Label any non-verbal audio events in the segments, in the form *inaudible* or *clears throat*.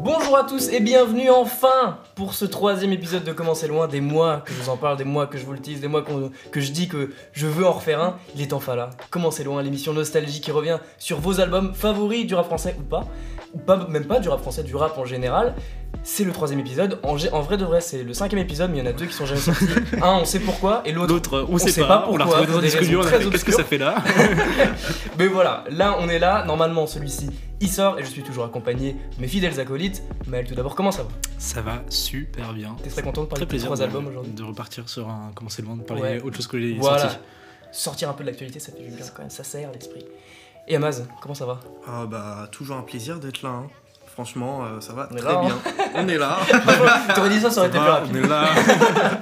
Bonjour à tous et bienvenue enfin pour ce troisième épisode de Comment c'est loin, des mois que je vous en parle, des mois que je vous le tease, des mois que je dis que je veux en refaire un. Il est enfin là. Comment c'est loin, l'émission nostalgie qui revient sur vos albums favoris du rap français ou pas, pas même pas du rap français, du rap en général. C'est le troisième épisode. En, vrai de vrai, c'est le cinquième épisode, mais il y en a deux qui sont jamais sortis. *laughs* un, on sait pourquoi, et l'autre, on, on sait sait pas, pas on l'a pourquoi, retrouvé dans des qu'est-ce que ça fait là *laughs* *laughs* Mais voilà, là on est là. Normalement, celui-ci il sort et je suis toujours accompagné de mes fidèles acolytes. Maël, tout d'abord, comment ça va? Ça va super bien. T'es très content de parler Très de trois albums aujourd'hui? de repartir sur un comment c'est loin de parler Ouais. autre chose que les Voilà. sorties. Sortir un peu de l'actualité, ça fait du bien quand même, ça serre l'esprit. Et Amaz, comment ça va Ah bah toujours un plaisir d'être là. hein. Franchement, euh, ça va On est très là, hein. bien. On est là. *laughs* T'aurais dit ça, ça aurait été plus rapide. on est là. *laughs*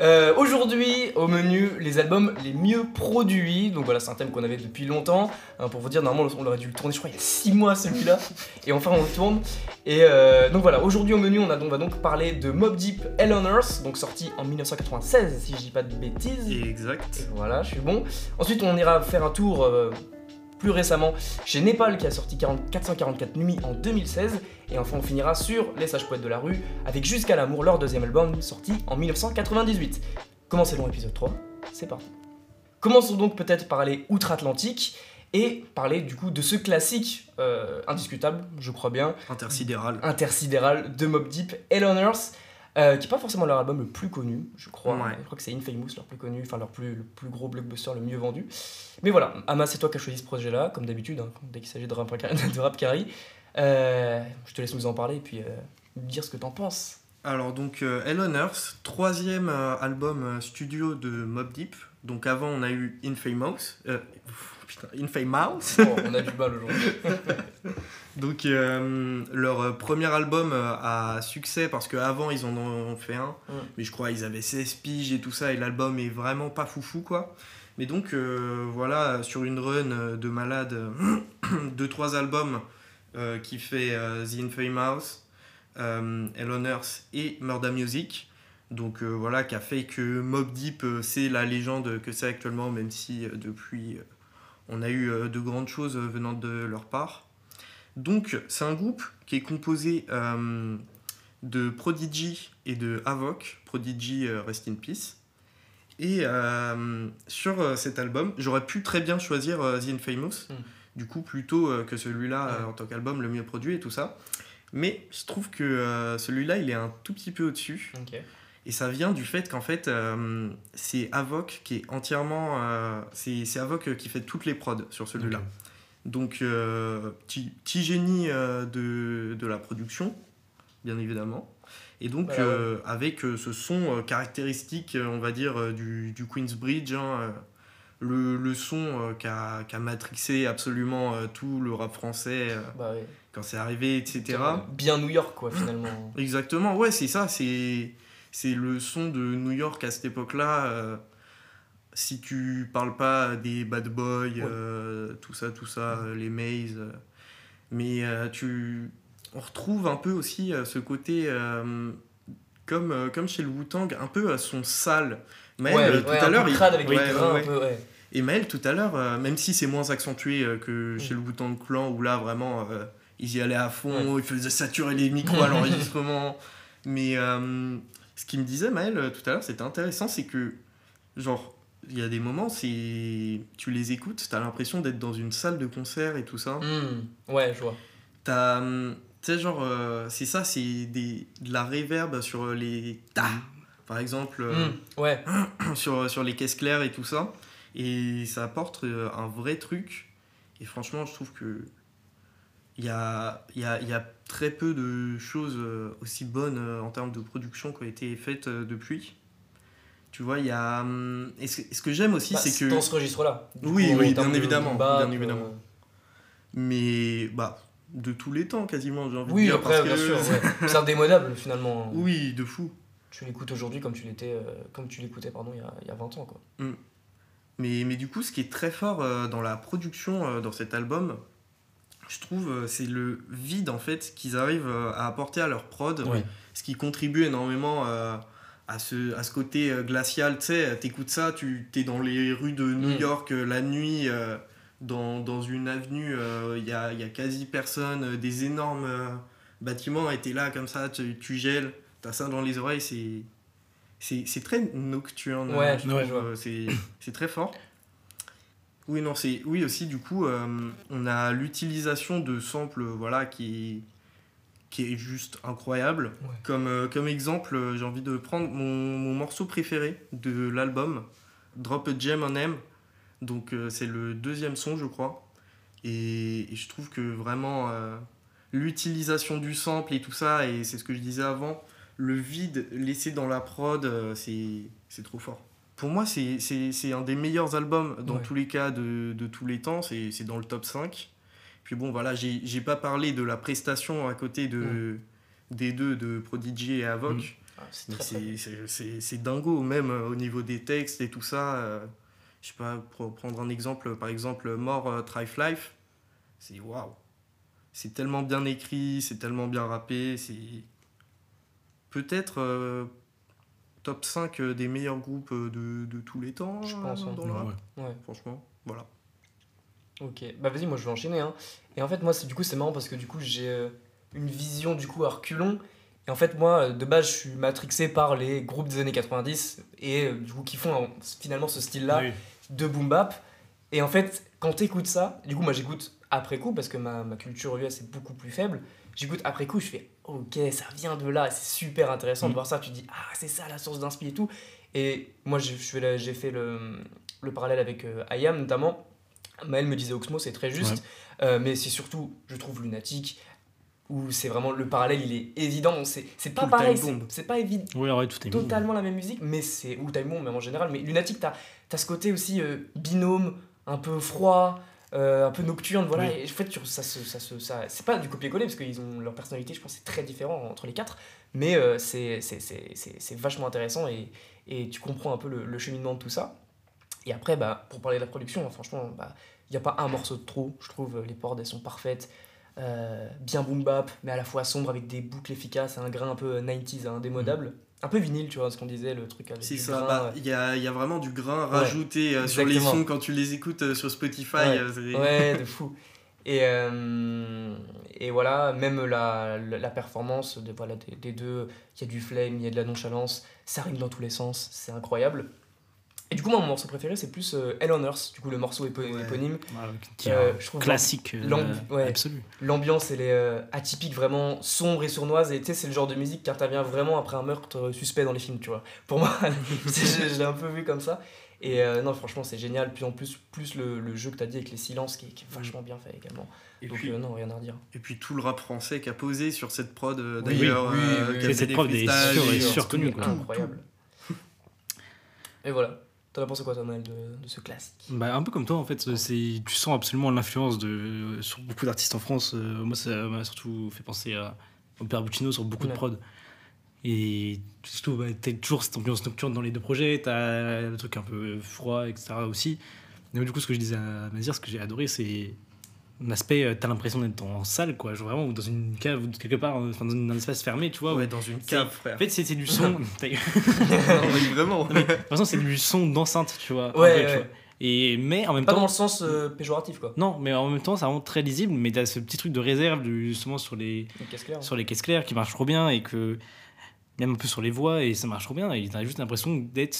Euh, Aujourd'hui, au menu, les albums les mieux produits. Donc voilà, c'est un thème qu'on avait depuis longtemps. Hein, pour vous dire, normalement, on aurait dû le tourner, je crois, il y a 6 mois celui-là. Et enfin, on le tourne. Et euh, donc voilà, aujourd'hui au menu, on, a, donc- on va donc parler de Mob Deep Hell on Earth, donc sorti en 1996, si je dis pas de bêtises. Et exact. voilà, je suis bon. Ensuite, on ira faire un tour plus récemment chez Népal qui a sorti 40 444 Nuits en 2016. Et enfin, on finira sur Les Sages Poètes de la Rue avec Jusqu'à l'amour, leur deuxième album sorti en 1998. Comment c'est long, épisode 3 C'est parti. Commençons donc peut-être par aller outre-Atlantique et parler du coup de ce classique euh, indiscutable, je crois bien, Intersidéral. intersidéral de Mob Deep, Hell on Earth, euh, qui n'est pas forcément leur album le plus connu, je crois. Ouais. Je crois que c'est Infamous leur plus connu, enfin leur plus, le plus gros blockbuster, le mieux vendu. Mais voilà, Ama, c'est toi qui as choisi ce projet-là, comme d'habitude, hein, dès qu'il s'agit de rap, *laughs* de rap carry. Euh, je te laisse nous en parler et puis euh, dire ce que t'en penses. Alors donc Hell on Earth, troisième album studio de Mob Deep. Donc avant on a eu Infamous. Euh, putain, Infamous. Oh, on a du mal aujourd'hui. *laughs* Donc euh, leur euh, premier album euh, a succès parce qu'avant ils en ont fait un, Mm. mais je crois ils avaient 16 piges et tout ça et l'album est vraiment pas foufou quoi. Mais donc euh, voilà, sur une run de malade, euh, *coughs* deux trois albums euh, qui fait The Infamous, Hell on Earth et Murder Music. Donc voilà, qui a fait que Mob Deep c'est la légende que c'est actuellement, même si depuis on a eu euh, de grandes choses euh, venant de leur part. Donc, c'est un groupe qui est composé euh, de Prodigy et de Havok. Prodigy, euh, Rest in Peace. Et euh, sur cet album, j'aurais pu très bien choisir The Infamous, Mm. du coup, plutôt que celui-là Ouais. en tant qu'album le mieux produit et tout ça. Mais je trouve que celui-là, il est un tout petit peu au-dessus. Et ça vient du fait qu'en fait, euh, c'est Havok qui est entièrement. euh, c'est c'est Havok qui fait toutes les prods sur celui-là. Donc, euh, petit, petit génie euh, de, de la production, bien évidemment. Et donc, ouais. euh, avec euh, ce son euh, caractéristique, euh, on va dire, euh, du, du Queensbridge, hein, euh, le, le son euh, qui a, qui a matrixé absolument euh, tout le rap français euh, Bah ouais. quand c'est arrivé, etc. Bien New York, quoi, finalement. *coughs* Exactement, ouais, c'est ça, c'est c'est le son de New York à cette époque-là. euh, si tu parles pas des bad boys, euh, tout ça, tout ça, les Maze, euh, mais tu on retrouve un peu aussi ce côté comme comme chez le Wu-Tang, un peu à son sale. Maël, ouais, tout à l'heure, il- avec des grains un peu, et Maël, tout à l'heure, même si c'est moins accentué que chez le Wu-Tang Clan, où là, vraiment, ils y allaient à fond, ils faisaient saturer les micros à *laughs* l'enregistrement. Mais euh, ce qu'il me disait, Maël, euh, tout à l'heure, c'était intéressant, c'est que, genre, il y a des moments, c'est tu les écoutes, t'as l'impression d'être dans une salle de concert et tout ça. Hmm, Ouais, je vois. T'as, hum, tu sais, genre, euh, c'est ça, c'est des, de la réverb sur les ta, par exemple. euh, Hmm, Ouais. *clears throat* sur, sur les caisses claires et tout ça. Et ça apporte euh, un vrai truc. Et franchement, je trouve que il y a, y, a, y a très peu de choses euh, aussi bonnes euh, en termes de production qui ont été faites euh, depuis. Tu vois, il y a. hum, Et ce, que j'aime aussi, Bah, c'est que. Dans ce registre-là. Oui, coup, bien de évidemment, bien euh, Mais, bah, de tous les temps quasiment, j'ai envie Oui, de dire. après, bien que- sûr. ouais. *laughs* C'est indémodable, finalement. oui, de fou. Tu l'écoutes aujourd'hui comme tu l'étais, euh, comme tu l'écoutais pardon il y, a, y a 20 ans quoi. Mais, mais du coup, ce qui est très fort euh, dans la production dans cet album, je trouve, euh, c'est le vide en fait qu'ils arrivent euh, à apporter à leur prod. Ce qui contribue énormément euh, à, ce, à ce côté euh, glacial. Tu sais, t'écoutes ça, tu es dans les rues de New Mm. York euh, la nuit, euh, dans, dans une avenue, il y a, y a quasi personne, euh, des énormes euh, bâtiments, et t'es là comme ça, tu, tu gèles, t'as ça dans les oreilles, c'est. C'est très nocturne, Ouais, euh, ouais, euh, c'est très fort. Oui, non, c'est oui aussi du coup, euh, on a l'utilisation de samples, voilà, qui qui est juste incroyable. Ouais. Comme euh, comme exemple, euh, j'ai envie de prendre mon, mon morceau préféré de l'album, Drop a Gem on M. Donc euh, c'est le deuxième son, je crois. Et, et je trouve que vraiment l'utilisation du sample et tout ça, et c'est ce que je disais avant, le vide laissé dans la prod, c'est c'est trop fort. Pour moi, c'est- un des meilleurs albums dans Ouais. tous les cas de, de tous les temps. C'est dans le top 5. Puis bon, voilà, j'ai pas parlé de la prestation à côté de, des deux, de Prodigy et Avoc. Mm. Ah, c'est dingo, même euh, au niveau des textes et tout ça. euh, je sais pas, pour prendre un exemple, par exemple, More euh, Thrive Life, c'est waouh. C'est tellement bien écrit, c'est tellement bien rappé, c'est peut-être euh, top 5 des meilleurs groupes euh, de, de tous les temps Je pense, euh, hein. dans Ouais. Ouais. franchement. Voilà. Ok, bah vas-y, moi je vais enchaîner. Hein. Et en fait, moi, c'est du coup, c'est marrant parce que du coup, j'ai euh, une vision du coup à reculons. Et en fait, moi, euh, de base, je suis matrixé par les groupes des années 90 et euh, du coup, qui font euh, finalement ce style-là Oui. de boom bap. Et en fait, quand t'écoutes ça, du coup, moi j'écoute après coup parce que ma, ma culture US est beaucoup plus faible. J'écoute après coup, je fais ok, ça vient de là, c'est super intéressant de Mm. voir ça. Tu dis ah, c'est ça la source d'inspi et tout. Et moi, j'ai fait le, le parallèle avec euh, IAM notamment. Maël me disait Oxmo, c'est très juste. Euh, mais c'est surtout, je trouve, lunatique. Où c'est vraiment le parallèle, il est évident. C'est pas pareil, c'est pas évident Oui, ouais, tout est totalement la même musique, mais c'est. Ou Time Bomb, même en général. Mais Lunatic, t'as as ce côté aussi euh, binôme, un peu froid, euh, un peu nocturne, voilà. Oui. Et en fait, ça, se- ça, se- ça, c'est pas du copier-coller, parce qu'ils ont leur personnalité, je pense, c'est très différent entre les quatre. Mais euh, c'est c'est- c'est- vachement intéressant et, et tu comprends un peu le, le cheminement de tout ça. Et après, bah, pour parler de la production, franchement, bah, il n'y a pas un morceau de trop. Je trouve les portes, elles sont parfaites. Euh, bien boom bap, mais à la fois sombre avec des boucles efficaces, un grain un peu 90s, indémodable. Un peu vinyle, tu vois, ce qu'on disait, le truc avec C'est ça, bah, il y, a, y a vraiment du grain rajouté euh, sur les sons quand tu les écoutes euh, sur Spotify. Ouais. euh, Ouais, *laughs* de fou. Et, euh, et voilà, même la, la, la performance de, voilà, des, des deux, il y a du flame, il y a de la nonchalance, ça rime dans tous les sens, c'est incroyable. Et du coup, moi, mon morceau préféré, c'est plus euh, Hell on Earth, du coup, le morceau épo- Ouais. éponyme. Ouais, qui est Euh, un je trouve classique euh, ouais. L'ambiance, elle est euh, atypique, vraiment sombre et sournoise. Et tu sais, c'est le genre de musique qui intervient vraiment après un meurtre euh, suspect dans les films, tu vois. Pour moi, *laughs* je, je l'ai un peu vu comme ça. Et euh, non, franchement, c'est génial. Puis en plus, plus le, le jeu que t'as dit avec les silences, qui, est- qui est vachement bien fait également. Et Donc puis, euh, non, rien à redire. Et puis tout le rap français qui a posé sur cette prod Oui, d'ailleurs. oui, oui, oui. Cette prod est freestyles sûre et et, euh, sûre connue, quoi. Incroyable. Et voilà. T'en as pensé quoi, Maël, de, de ce classique? Bah, un peu comme toi, en fait, c'est, tu sens absolument l'influence de, sur beaucoup d'artistes en France. Euh, moi, ça m'a surtout fait penser à, au Père Buccino sur beaucoup de Ouais. prod. Et surtout, bah, t'as toujours cette ambiance nocturne dans les deux projets, t'as le truc un peu froid, etc. aussi. Mais du coup, ce que je disais à Mazir, ce que j'ai adoré, c'est l'aspect, euh, t'as l'impression d'être en salle, quoi, genre vraiment, ou dans une cave, ou quelque part, euh, enfin, dans un espace fermé, tu vois. Ouais, dans une cave, frère. En fait, c'est du son. *laughs* Non, mais vraiment. De toute façon, c'est du son d'enceinte, tu vois. un Ouais, peu, tu ouais. vois. Et, mais en même Pas temps. dans le sens euh, péjoratif, quoi. Non, mais en même temps, ça rend très lisible. Mais t'as ce petit truc de réserve, justement, sur les, Une caisse claire. sur les caisses claires qui marche trop bien et que. Même un peu sur les voix, et ça marche trop bien. Et t'as juste l'impression d'être,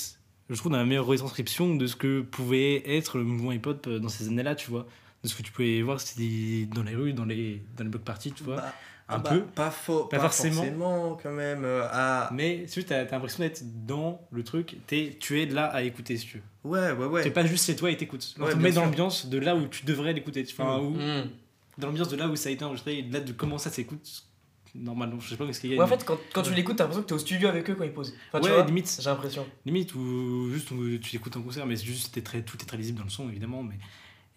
je trouve, dans la meilleure retranscription de ce que pouvait être le mouvement hip-hop dans ces années-là, tu vois. De ce que tu pouvais voir c'était dans les rues, dans les, dans les blocs parties, tu vois. Bah, un bah, peu. Pas, faux, Pas pas, forcément. forcément. quand même. euh, à- Mais juste, t'as, t'as l'impression d'être dans le truc. T'es, tu es là à écouter, si tu veux. Ouais, ouais, ouais. T'es pas juste chez toi et t'écoutes. On Ouais, te met dans l'ambiance de là où tu devrais l'écouter. tu vois, Mm. où- Mm. dans l'ambiance de là où ça a été enregistré et de là de comment ça s'écoute normalement. Je sais pas ce qu'il y a. Ouais, en fait, quand, quand tu l'écoutes, t'as l'impression que t'es au studio avec eux quand ils posent. Enfin, tu ouais, vois, limite, j'ai l'impression. limite ou juste où tu l'écoutes en concert, mais c'est juste t'es très, tout est très lisible dans le son évidemment. Mais,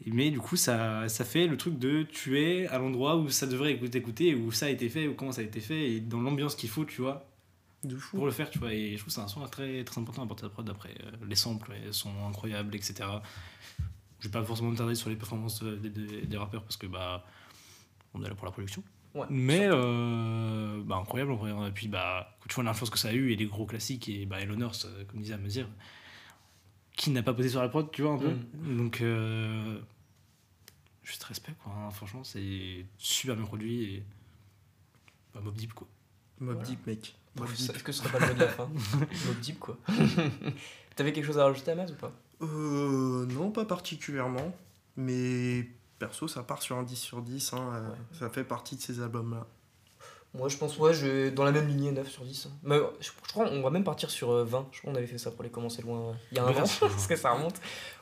mais du coup, ça, ça fait le truc de tu es à l'endroit où ça devrait être écouté, où ça a été fait, ou comment ça a été fait, et dans l'ambiance qu'il faut, tu vois, De fou. pour le faire, tu vois. Et je trouve que c'est un son très, très important à porter à la prod. Après, euh, les samples ouais, sont incroyables, etc. Je vais pas forcément me tarder sur les performances des, des- des rappeurs parce que bah on est là pour la production. Ouais, Mais euh, bah, incroyable en vrai. Et puis bah, tu vois l'influence que ça a eu et les gros classiques et bah, Elonors, euh, comme disait Amazir, qui n'a pas posé sur la prod, tu vois un peu. Mm. Donc, euh, juste respect quoi. hein. Franchement, c'est super bien produit et bah, Mob Deep quoi. Mob Voilà. Deep, mec. Mob Est-ce Deep. que ce serait pas le mot de la fin Mob Deep, quoi. *laughs* T'avais quelque chose à rajouter, Amaz, ou pas Euh, non, pas particulièrement. Mais perso, ça part sur un 10 sur 10. hein, euh, Ouais. Ça fait partie de ces albums-là. Moi, je pense, ouais, je dans la même lignée, 9 sur 10. Mais euh, je, je crois qu'on va même partir sur euh, 20. Je crois qu'on avait fait ça pour les commencer loin. euh, Il y a un an, *laughs* parce que ça remonte.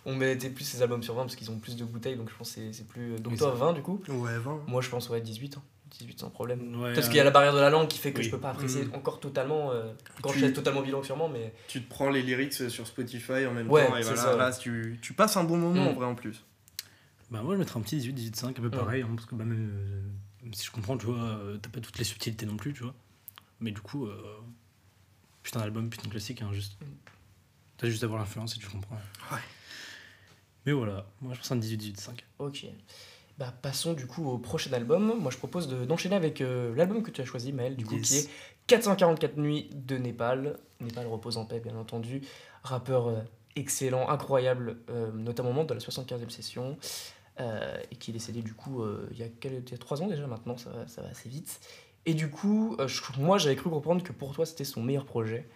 On mettait plus ces albums sur 20 parce qu'ils ont plus de bouteilles, donc je pense que c'est- c'est plus. Donc Oui, toi, c'est 20 du coup? Ouais, 20. Moi, je pense, ouais, 18. hein. 18 sans problème. Ouais, Peut-être qu'il y a la barrière de la langue qui fait que Oui. je peux pas apprécier Mm. encore totalement. euh, quand Tu- je suis totalement bilan sûrement, mais. Tu te prends les lyrics sur Spotify en même Ouais, temps. Et voilà, ça. là, tu, tu passes un bon moment Mm. en vrai en plus. Bah moi je mettrais un petit 18, 18, 5, un peu Ouais. pareil, hein, parce que bah, même, euh, même si je comprends, tu vois, euh, t'as pas toutes les subtilités non plus, tu vois. Mais du coup, euh, putain d'album, putain de classique, hein, juste. T'as juste à voir l'influence et tu comprends. Ouais. Mais voilà, moi je pense un 18, 18, 5. Ok. Bah, passons du coup au prochain album. Moi, je propose de- d'enchaîner avec euh, l'album que tu as choisi, Maël, du coup, qui est 444 nuits de Népal. Népal repose en paix, bien entendu. Rappeur euh, excellent, incroyable, euh, notamment de la 75e session, euh, et qui est décédé du coup euh, il y a il y a 3 ans déjà maintenant, ça va, ça va assez vite. Et du coup, euh, je- moi j'avais cru comprendre que pour toi c'était son meilleur projet.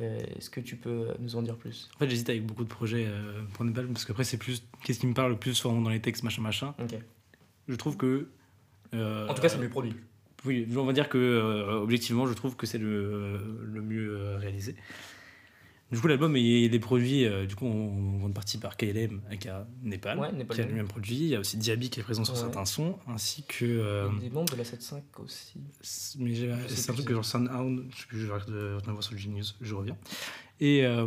Est-ce que tu peux nous en dire plus? En fait, j'hésite avec beaucoup de projets pour Népal, parce qu'après, c'est plus qu'est-ce qui me parle le plus vraiment dans les textes, machin, machin. Je trouve que. En tout cas, c'est mieux produit. Oui, on va dire que objectivement, je trouve que c'est le, le mieux réalisé. Du coup, l'album il est produit euh, du coup en grande partie par KLM aka Népal, Ouais, Népal qui a Gang. lui-même produit. Il y a aussi Diaby qui est présent sur Ouais. certains sons, ainsi que. euh, Des membres de la 7.5 aussi. c'est- mais c'est un truc que genre Soundhound, je sais plus, je vais retenir sur le Genius, je reviens. Et euh,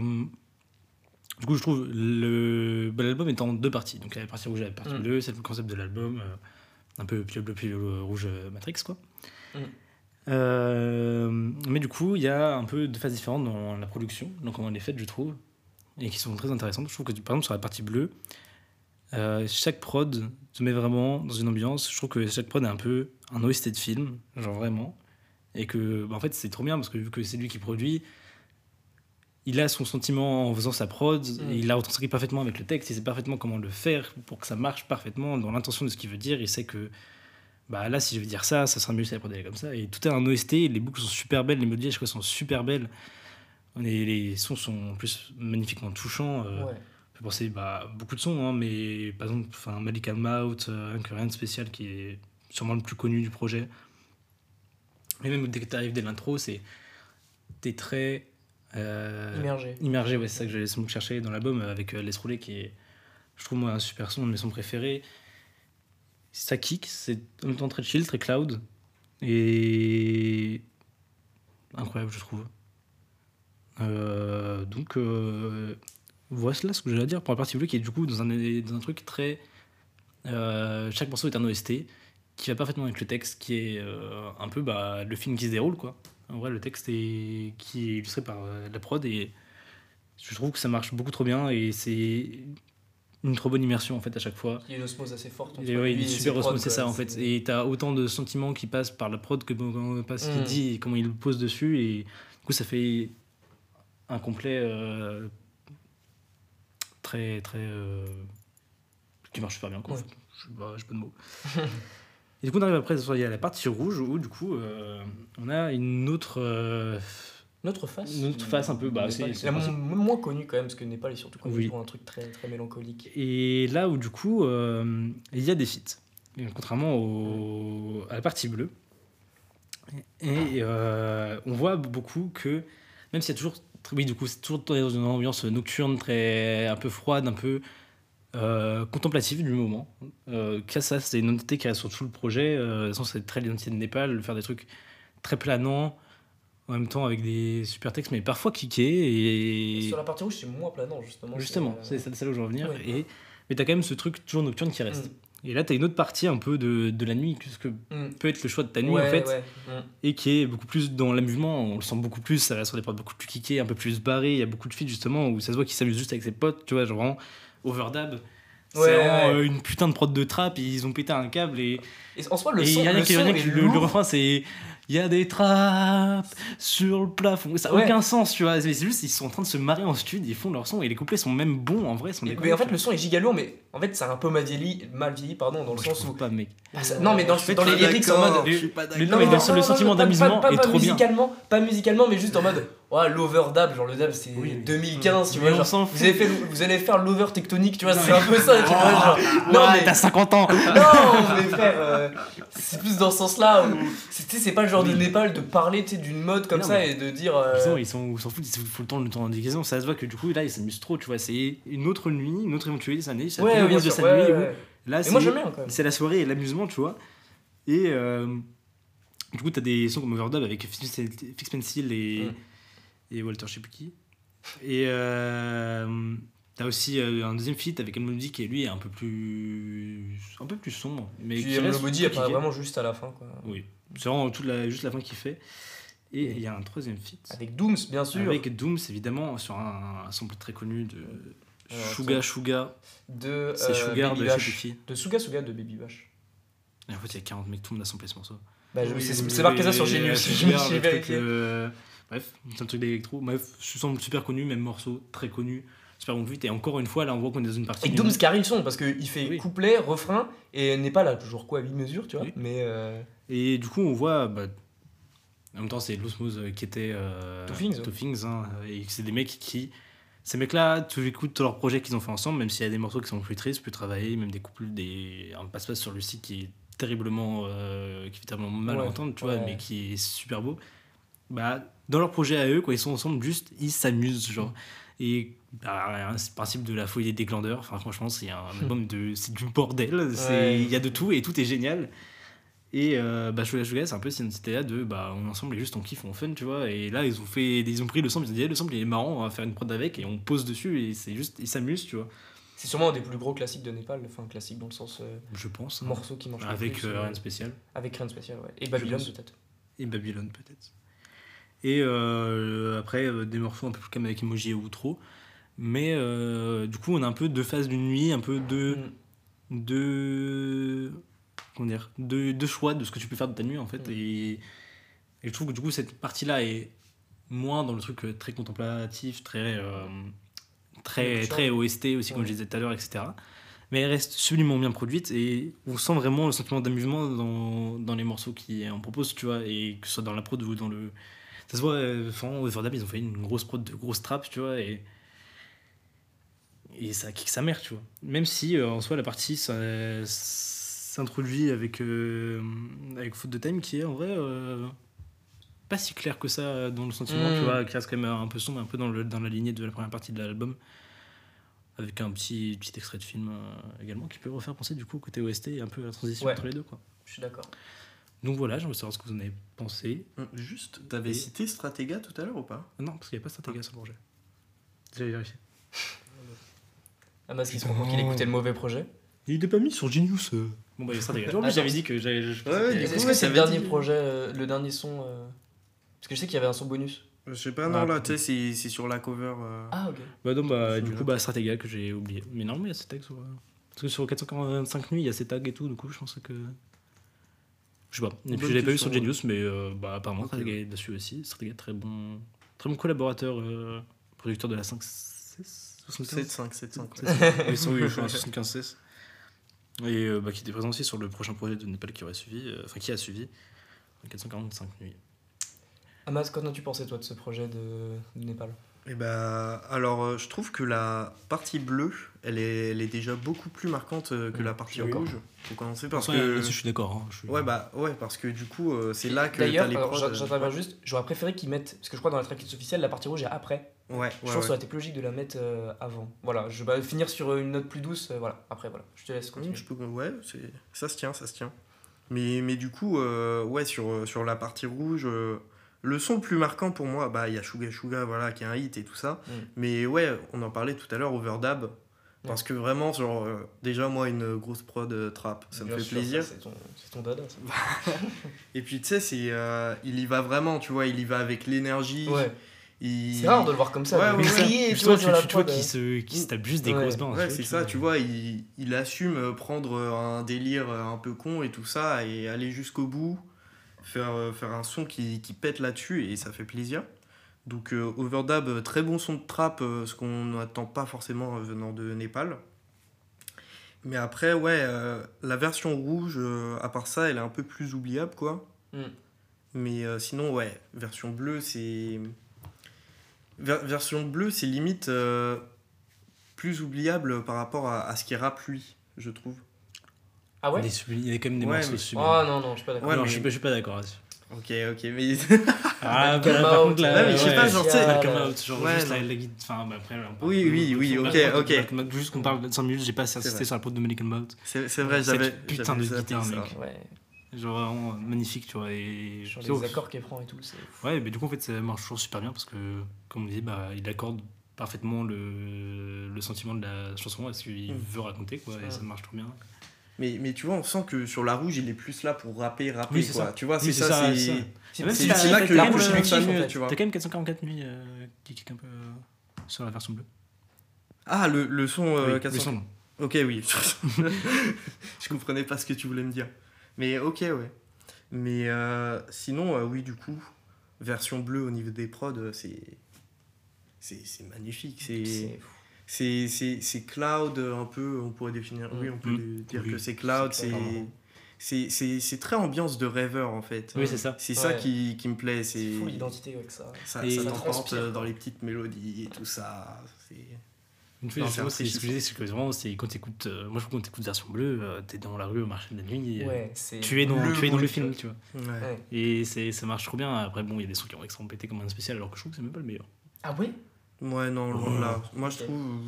du coup, je trouve le bah, l'album est en deux parties. Donc, la partie rouge et la partie Mm. bleue, c'est le concept de l'album, euh, un peu puis le bleu, le rouge euh, Matrix, quoi. Mm. Euh, mais du coup, il y a un peu de phases différentes dans la production, donc comment elle est faite, je trouve, et qui sont très intéressantes. Je trouve que, par exemple, sur la partie bleue, euh, chaque prod te met vraiment dans une ambiance. Je trouve que chaque prod est un peu un OST de film, genre vraiment. Et que, bah, en fait, c'est trop bien parce que vu que c'est lui qui produit, il a son sentiment en faisant sa prod, Mm. et il l'a retranscrit parfaitement avec le texte, il sait parfaitement comment le faire pour que ça marche parfaitement dans l'intention de ce qu'il veut dire. Il sait que bah là, si je veux dire ça, ça sera mieux si la prod est comme ça. Et tout est un OST, les boucles sont super belles, les mélodies à chaque fois sont super belles. Les, les sons sont en plus magnifiquement touchants. euh, Ouais. on peut penser bah, beaucoup de sons, hein, mais par exemple, enfin, Malika Mouth, euh, rien de spécial, qui est sûrement le plus connu du projet. Et même dès que tu arrives dès l'intro, c'est. T'es très. euh, Immergé. immergé, ouais, c'est ça que j'allais chercher dans l'album avec euh, Laisse rouler, qui est, je trouve, moi, un super son, de mes sons préférés. Ça kick, c'est en même temps très chill, très cloud, et incroyable, je trouve. Euh, donc, euh, voilà ce que à dire pour la partie bleue, qui est du coup dans un, dans un truc très. euh, chaque morceau est un OST qui va parfaitement avec le texte, qui est euh, un peu bah, le film qui se déroule, quoi. En vrai, le texte est, qui est illustré par la prod et je trouve que ça marche beaucoup trop bien et c'est une trop bonne immersion en fait à chaque fois. Il y a une osmose assez forte. entre Et ouais, lui une super osmose, c'est ça en fait. Et t'as autant de sentiments qui passent par la prod que pas ce qu'il Mm. dit et comment il le pose dessus. Et du coup, ça fait un complet euh, très, très. euh, qui marche super bien quoi. Ouais. Je sais pas, j'ai pas de mots. *laughs* et du coup, on arrive après il y a la partie rouge où du coup, euh, on a une autre. Notre face. Une autre face un peu, bah, c'est- moins connu quand même, parce que Népal est surtout connu Oui. pour un truc très, très mélancolique. Et là où du coup, euh, il y a des feats, Et contrairement au- à la partie bleue. Et euh, on voit beaucoup que, même s'il y a toujours, oui du coup, c'est toujours dans une ambiance nocturne, très un peu froide, un peu euh, contemplative du moment. Euh, ça, c'est une identité qui reste sur tout le projet. Euh, de toute façon, c'est très l'identité de Népal, faire des trucs très planants, en même temps avec des super textes, mais parfois cliqués. Et... Sur la partie rouge, c'est moins planant, justement. Justement, c'est, c'est c'est là où je veux en venir. Et, mais t'as quand même ce truc toujours nocturne qui reste. Mm. Et là, t'as une autre partie un peu de, de la nuit, ce que Mm. peut être le choix de ta nuit Ouais, en fait. Mm. et qui est beaucoup plus dans l'amusement. On le sent beaucoup plus, ça va sur des portes beaucoup plus kickées, un peu plus barrées. Il y a beaucoup de feats justement où ça se voit qu'il s'amuse juste avec ses potes, tu vois, genre vraiment overdab. C'est Ouais, vraiment, ouais. euh, une putain de prod de trap, ils ont pété un câble et Et en soi, le et son, son le refrain c'est il y a des trappes sur le plafond ça n'a Ouais. aucun sens tu vois c'est c'est juste ils sont en train de se marrer en studio ils font leur son et les couplets sont même bons en vrai sont des Mais en fait, le son est giga lourd, mais en fait, c'est un peu mal vieilli, mal vieilli pardon, dans le sens où. pas mec Ah, ça- Non, mais dans, dans les lyrics, en mode. je suis pas non, mais le- le sentiment d'amusement est pas trop bien. musicalement, Pas musicalement, mais juste en mode. Ouais, l'over dab, genre le dab c'est Oui, oui. 2015, tu Mais vois. Genre, vous, allez faire, vous allez faire l'over tectonique, tu vois, c'est mais- un peu ça, tu vois. Genre, *laughs* non, Ouais, mais. t'as 50 ans *laughs* Non, mais frère, euh, c'est plus dans ce sens-là. C'est tu sais, c'est pas le genre de. Népal de parler d'une mode comme Non, ça et de dire. euh, ils s'en ils foutent, ils se foutent le temps, le temps d'indication. Ça se voit que du coup, là, ils s'amusent trop, tu vois. C'est une autre nuit, une autre éventualité, ça année. Ça Ouais, bien de ouais, nuit. ouais, où-. Là, c'est la soirée et l'amusement, tu vois. Et euh, du coup, t'as des sons comme Overdub avec Fix Fix Pencil et, Mm. et Walter, je sais plus qui. Et euh, t'as aussi euh, un deuxième feat avec Elmody qui, lui, est un peu plus, un peu plus sombre. Mais Puis qui Nobody très apparaît vraiment juste à la fin quoi. Oui, c'est vraiment toute la, juste la fin qui fait. Et il y a un troisième feat. Avec Dooms bien sûr. Avec Dooms, évidemment, sur un, un sample très connu de Alors, Suga. Suga. De C'est euh, Sugar Baby de je Bash. qui. De Suga Suga de Baby Bash. Et en fait, il y a 40 mecs, monde a samplé ce morceau. Bah, je- Oui, c'est marqué ça sur Genius. euh, Je me suis vérifié. euh, Bref, c'est un truc d'électro. Bref, ce semble super connu, même morceau très connu, super bon vite. Et encore une fois, là, on voit qu'on est dans une partie. Et du- Dooms carry le son parce qu'il fait Oui. couplet, refrain et n'est pas là toujours quoi à 8 mesures, tu vois. Oui. Mais euh, Et du coup, on voit. Bah, en même temps, c'est l'osmose qui était. Euh, Things, hein, et c'est des mecs qui. Ces mecs-là, tu écoutes tous leurs projets qu'ils ont fait ensemble, même s'il y a des morceaux qui sont plus tristes, plus travaillés, même des couples, des, un passe-passe sur le site qui est terriblement, euh, qui fait terriblement mal à Ouais, entendre, tu ouais. vois, mais qui est super beau. Bah, dans leur projet à eux, quand ils sont ensemble, juste, ils s'amusent, genre. Et bah, c'est le principe de la folie des déglandeurs. Enfin, franchement, c'est un *laughs* album de. C'est du bordel. c'est- Ouais. Il y a de tout et tout est génial. Et euh, bah, c'est un peu cette idée-là de bah, on est ensemble et juste on kiffe, on fun, tu vois. Et là, ils ont, fait, ils ont pris le sample, ils ont dit, Eh, le sample il est marrant, on va faire une prod avec et on pose dessus et c'est juste, ils s'amusent, tu vois. c'est sûrement un des plus gros classiques de Népal, enfin classique dans le sens euh, Je pense. hein. morceau qui marche Avec plus, euh, rien de spécial. Avec rien de spécial, ouais. Et Babylone peut-être. Et Babylone, peut-être. Et euh, après, euh, des morceaux un peu plus calmes avec Emoji et Outro. Mais euh, du coup, on a un peu deux phases d'une nuit, un peu deux. Mm. deux comment dire deux, deux choix de ce que tu peux faire de ta nuit en fait Mm. et, et je trouve que du coup cette partie là est moins dans le truc euh, très contemplatif très euh, très très OST aussi comme je disais tout à l'heure etc mais elle reste sublimement bien produite et on sent vraiment le sentiment d'amusement dans, dans les morceaux qui en proposent tu vois et que ce soit dans la prod ou dans le ça se voit euh, enfin Overdub ils ont fait une grosse prod de grosses trappes tu vois et et ça kick sa mère, tu vois. Même si euh, en soi la partie s'introduit avec, euh, avec Faute de Time qui est en vrai euh, pas si clair que ça dans le sentiment, tu vois, qui reste quand même un peu sombre, un peu dans, le, dans la lignée de la première partie de l'album. Avec un petit, petit extrait de film euh, également qui peut refaire penser du coup au côté OST et un peu la transition Ouais. entre les deux. Quoi. Je suis d'accord. Donc voilà, j'aimerais savoir ce que vous en avez pensé. Juste, t'avais Et- cité Stratega tout à l'heure ou pas? Ah non, parce qu'il n'y a pas Stratega sur le projet. J'avais vérifié. Amas qui se rend compte qu'il écoutait le mauvais projet. Il était pas mis sur Genius. Bon bah il y a Stratega. En plus, j'avais dit que j'avais. je- Ouais, ouais, du Est-ce coup, que ouais, c'est le dernier dit- projet, euh, le dernier son euh, Parce que je sais qu'il y avait un son bonus. Je sais pas, Ah, non, là, tu sais, c'est- c'est sur la cover. euh, Ah ok. Bah non, bah du coup, bah Stratega que j'ai oublié. Mais normalement, il y a ces tags sur. euh, Parce que sur 445 nuits, il y a ces tags et tout, du coup, je pense que. Je sais pas. Et puis, je l'avais pas vu question, sur Genius, mais euh, bah, apparemment, Ok. Stratega est dessus aussi. Stratega, très bon, très bon collaborateur, euh, producteur de la 5 6 7-5, 7-5. ouais. Ils *laughs* sont oui, enfin, 75 6 Et euh, bah, qui était présent aussi sur le prochain projet de Népal qui aurait suivi, euh, enfin qui a suivi, 445 nuits. Amas, qu'en as-tu pensé toi de ce projet de, de Népal? Et bah, alors, euh, je trouve que la partie bleue, elle est, elle est déjà beaucoup plus marquante euh, que la partie suis d'accord. rouge. Faut commencer parce Ouais, que. je suis d'accord. hein, suis- Ouais, bah, ouais, parce que du coup, euh, c'est là que D'ailleurs, j'interviens juste, j'aurais préféré qu'ils mettent, parce que je crois dans la tracklist officielle, la partie rouge est après. Ouais, ouais, Je pense que ça aurait été plus logique de la mettre euh, avant. Voilà, je vais finir sur une note plus douce, euh, voilà. Après, voilà, je te laisse Mmh, continuer. je peux- ouais, ça se tient, ça se tient. Mais, mais du coup, euh, ouais, sur, euh, sur la partie rouge, euh, le son le plus marquant pour moi, bah, il y a Suga Suga, voilà, qui est un hit et tout ça. Mm. Mais ouais, on en parlait tout à l'heure, Overdab. Parce que vraiment, genre, euh, déjà, moi, une grosse prod euh, trap, ça me fait sûr, plaisir. C'est ton, ton dada, ça. *laughs* Et puis, tu sais, c'est, euh, il y va vraiment, tu vois, il y va avec l'énergie. Ouais. Il- C'est rare de le voir comme ça. Ouais, ouais. crier, tu Justement, vois, tu, tu vois qu'il euh. se, qui se tape juste des Ouais. grosses barres. Ouais, c'est vois, ça, tu vois, il, il assume euh, prendre euh, un délire euh, un peu con et tout ça et aller jusqu'au bout, faire, euh, faire un son qui, qui pète là-dessus et ça fait plaisir. Donc euh, Overdub, euh, très bon son de trap, euh, ce qu'on n'attend pas forcément euh, venant de Népal. Mais après, ouais, euh, la version rouge, euh, à part ça, elle est un peu plus oubliable, quoi. Mm. Mais euh, sinon, ouais, version bleue, c'est... Ver- version bleue, c'est limite euh, plus oubliable par rapport à, à ce qui rappe lui, je trouve. Ah ouais? Il y a quand même des Ouais, morceaux mais- sublimes. Oh non, non, je suis pas d'accord. Ouais, mais- je, suis pas, je suis pas d'accord là-dessus. Ok, ok, mais... *laughs* Ah, Come bah, par Out, contre, là, ouais, mais je sais pas, genre, tu sais- genre Ouais, juste la, la guide. Enfin, bah, après, on parle Oui, oui, oui, ok, ok. Juste qu'on parle de 5 minutes, j'ai pas assez insisté sur la prod de American Out. c'est vrai, Cette j'avais... putain de guitare, mec. Ouais, Genre vraiment magnifique, tu vois. Et les accords qu'elle prend et tout, c'est. Ouais, mais du coup, en fait, ça marche toujours super bien parce que, comme on dit, bah, il accorde parfaitement le, le sentiment de la chanson à ce qu'il Mm. veut raconter, quoi, et ça marche trop bien. Mais, mais tu vois, on sent que sur la rouge, il est plus là pour rapper, rapper, Oui, c'est quoi. ça. Tu vois, Oui, c'est ça, c'est... c'est là que la la rouge, fait ça mieux, tu vois. T'as quand même 444 nuits euh, qui kick un peu euh, sur la version bleue. Ah, le, le son euh, Oui, 400. le son. Ok, oui. *laughs* je comprenais pas ce que tu voulais me dire. Mais ok, ouais. Mais euh, sinon, euh, oui, du coup, version bleue au niveau des prods, euh, c'est. C'est c'est magnifique. C'est. c'est- C'est c'est- c'est cloud, un peu, on pourrait définir. Oui, on peut Mm. dire Oui, que c'est cloud, c'est c'est. très ambiance de rêveur en fait. Oui, c'est ça. C'est ça qui, qui me plaît. C'est fou l'identité avec ça. ça, Et- ça quoi. dans les petites mélodies et tout ça. Une fois, c'est ce que je disais, c'est que vraiment, c'est quand t'écoutes. euh, moi, je trouve quand t'écoutes version bleue, euh, t'es dans la rue au marché de la nuit. et, euh, Ouais. Tu es dans, bleu tu es dans le film, tu vois. ouais. Et c'est- ça marche trop bien. Après, bon, il y a des sons qui ont extrêmement pété comme un spécial, alors que je trouve que c'est même pas le meilleur. Ah ouais Ouais, non, loin de là. Moi, je trouve.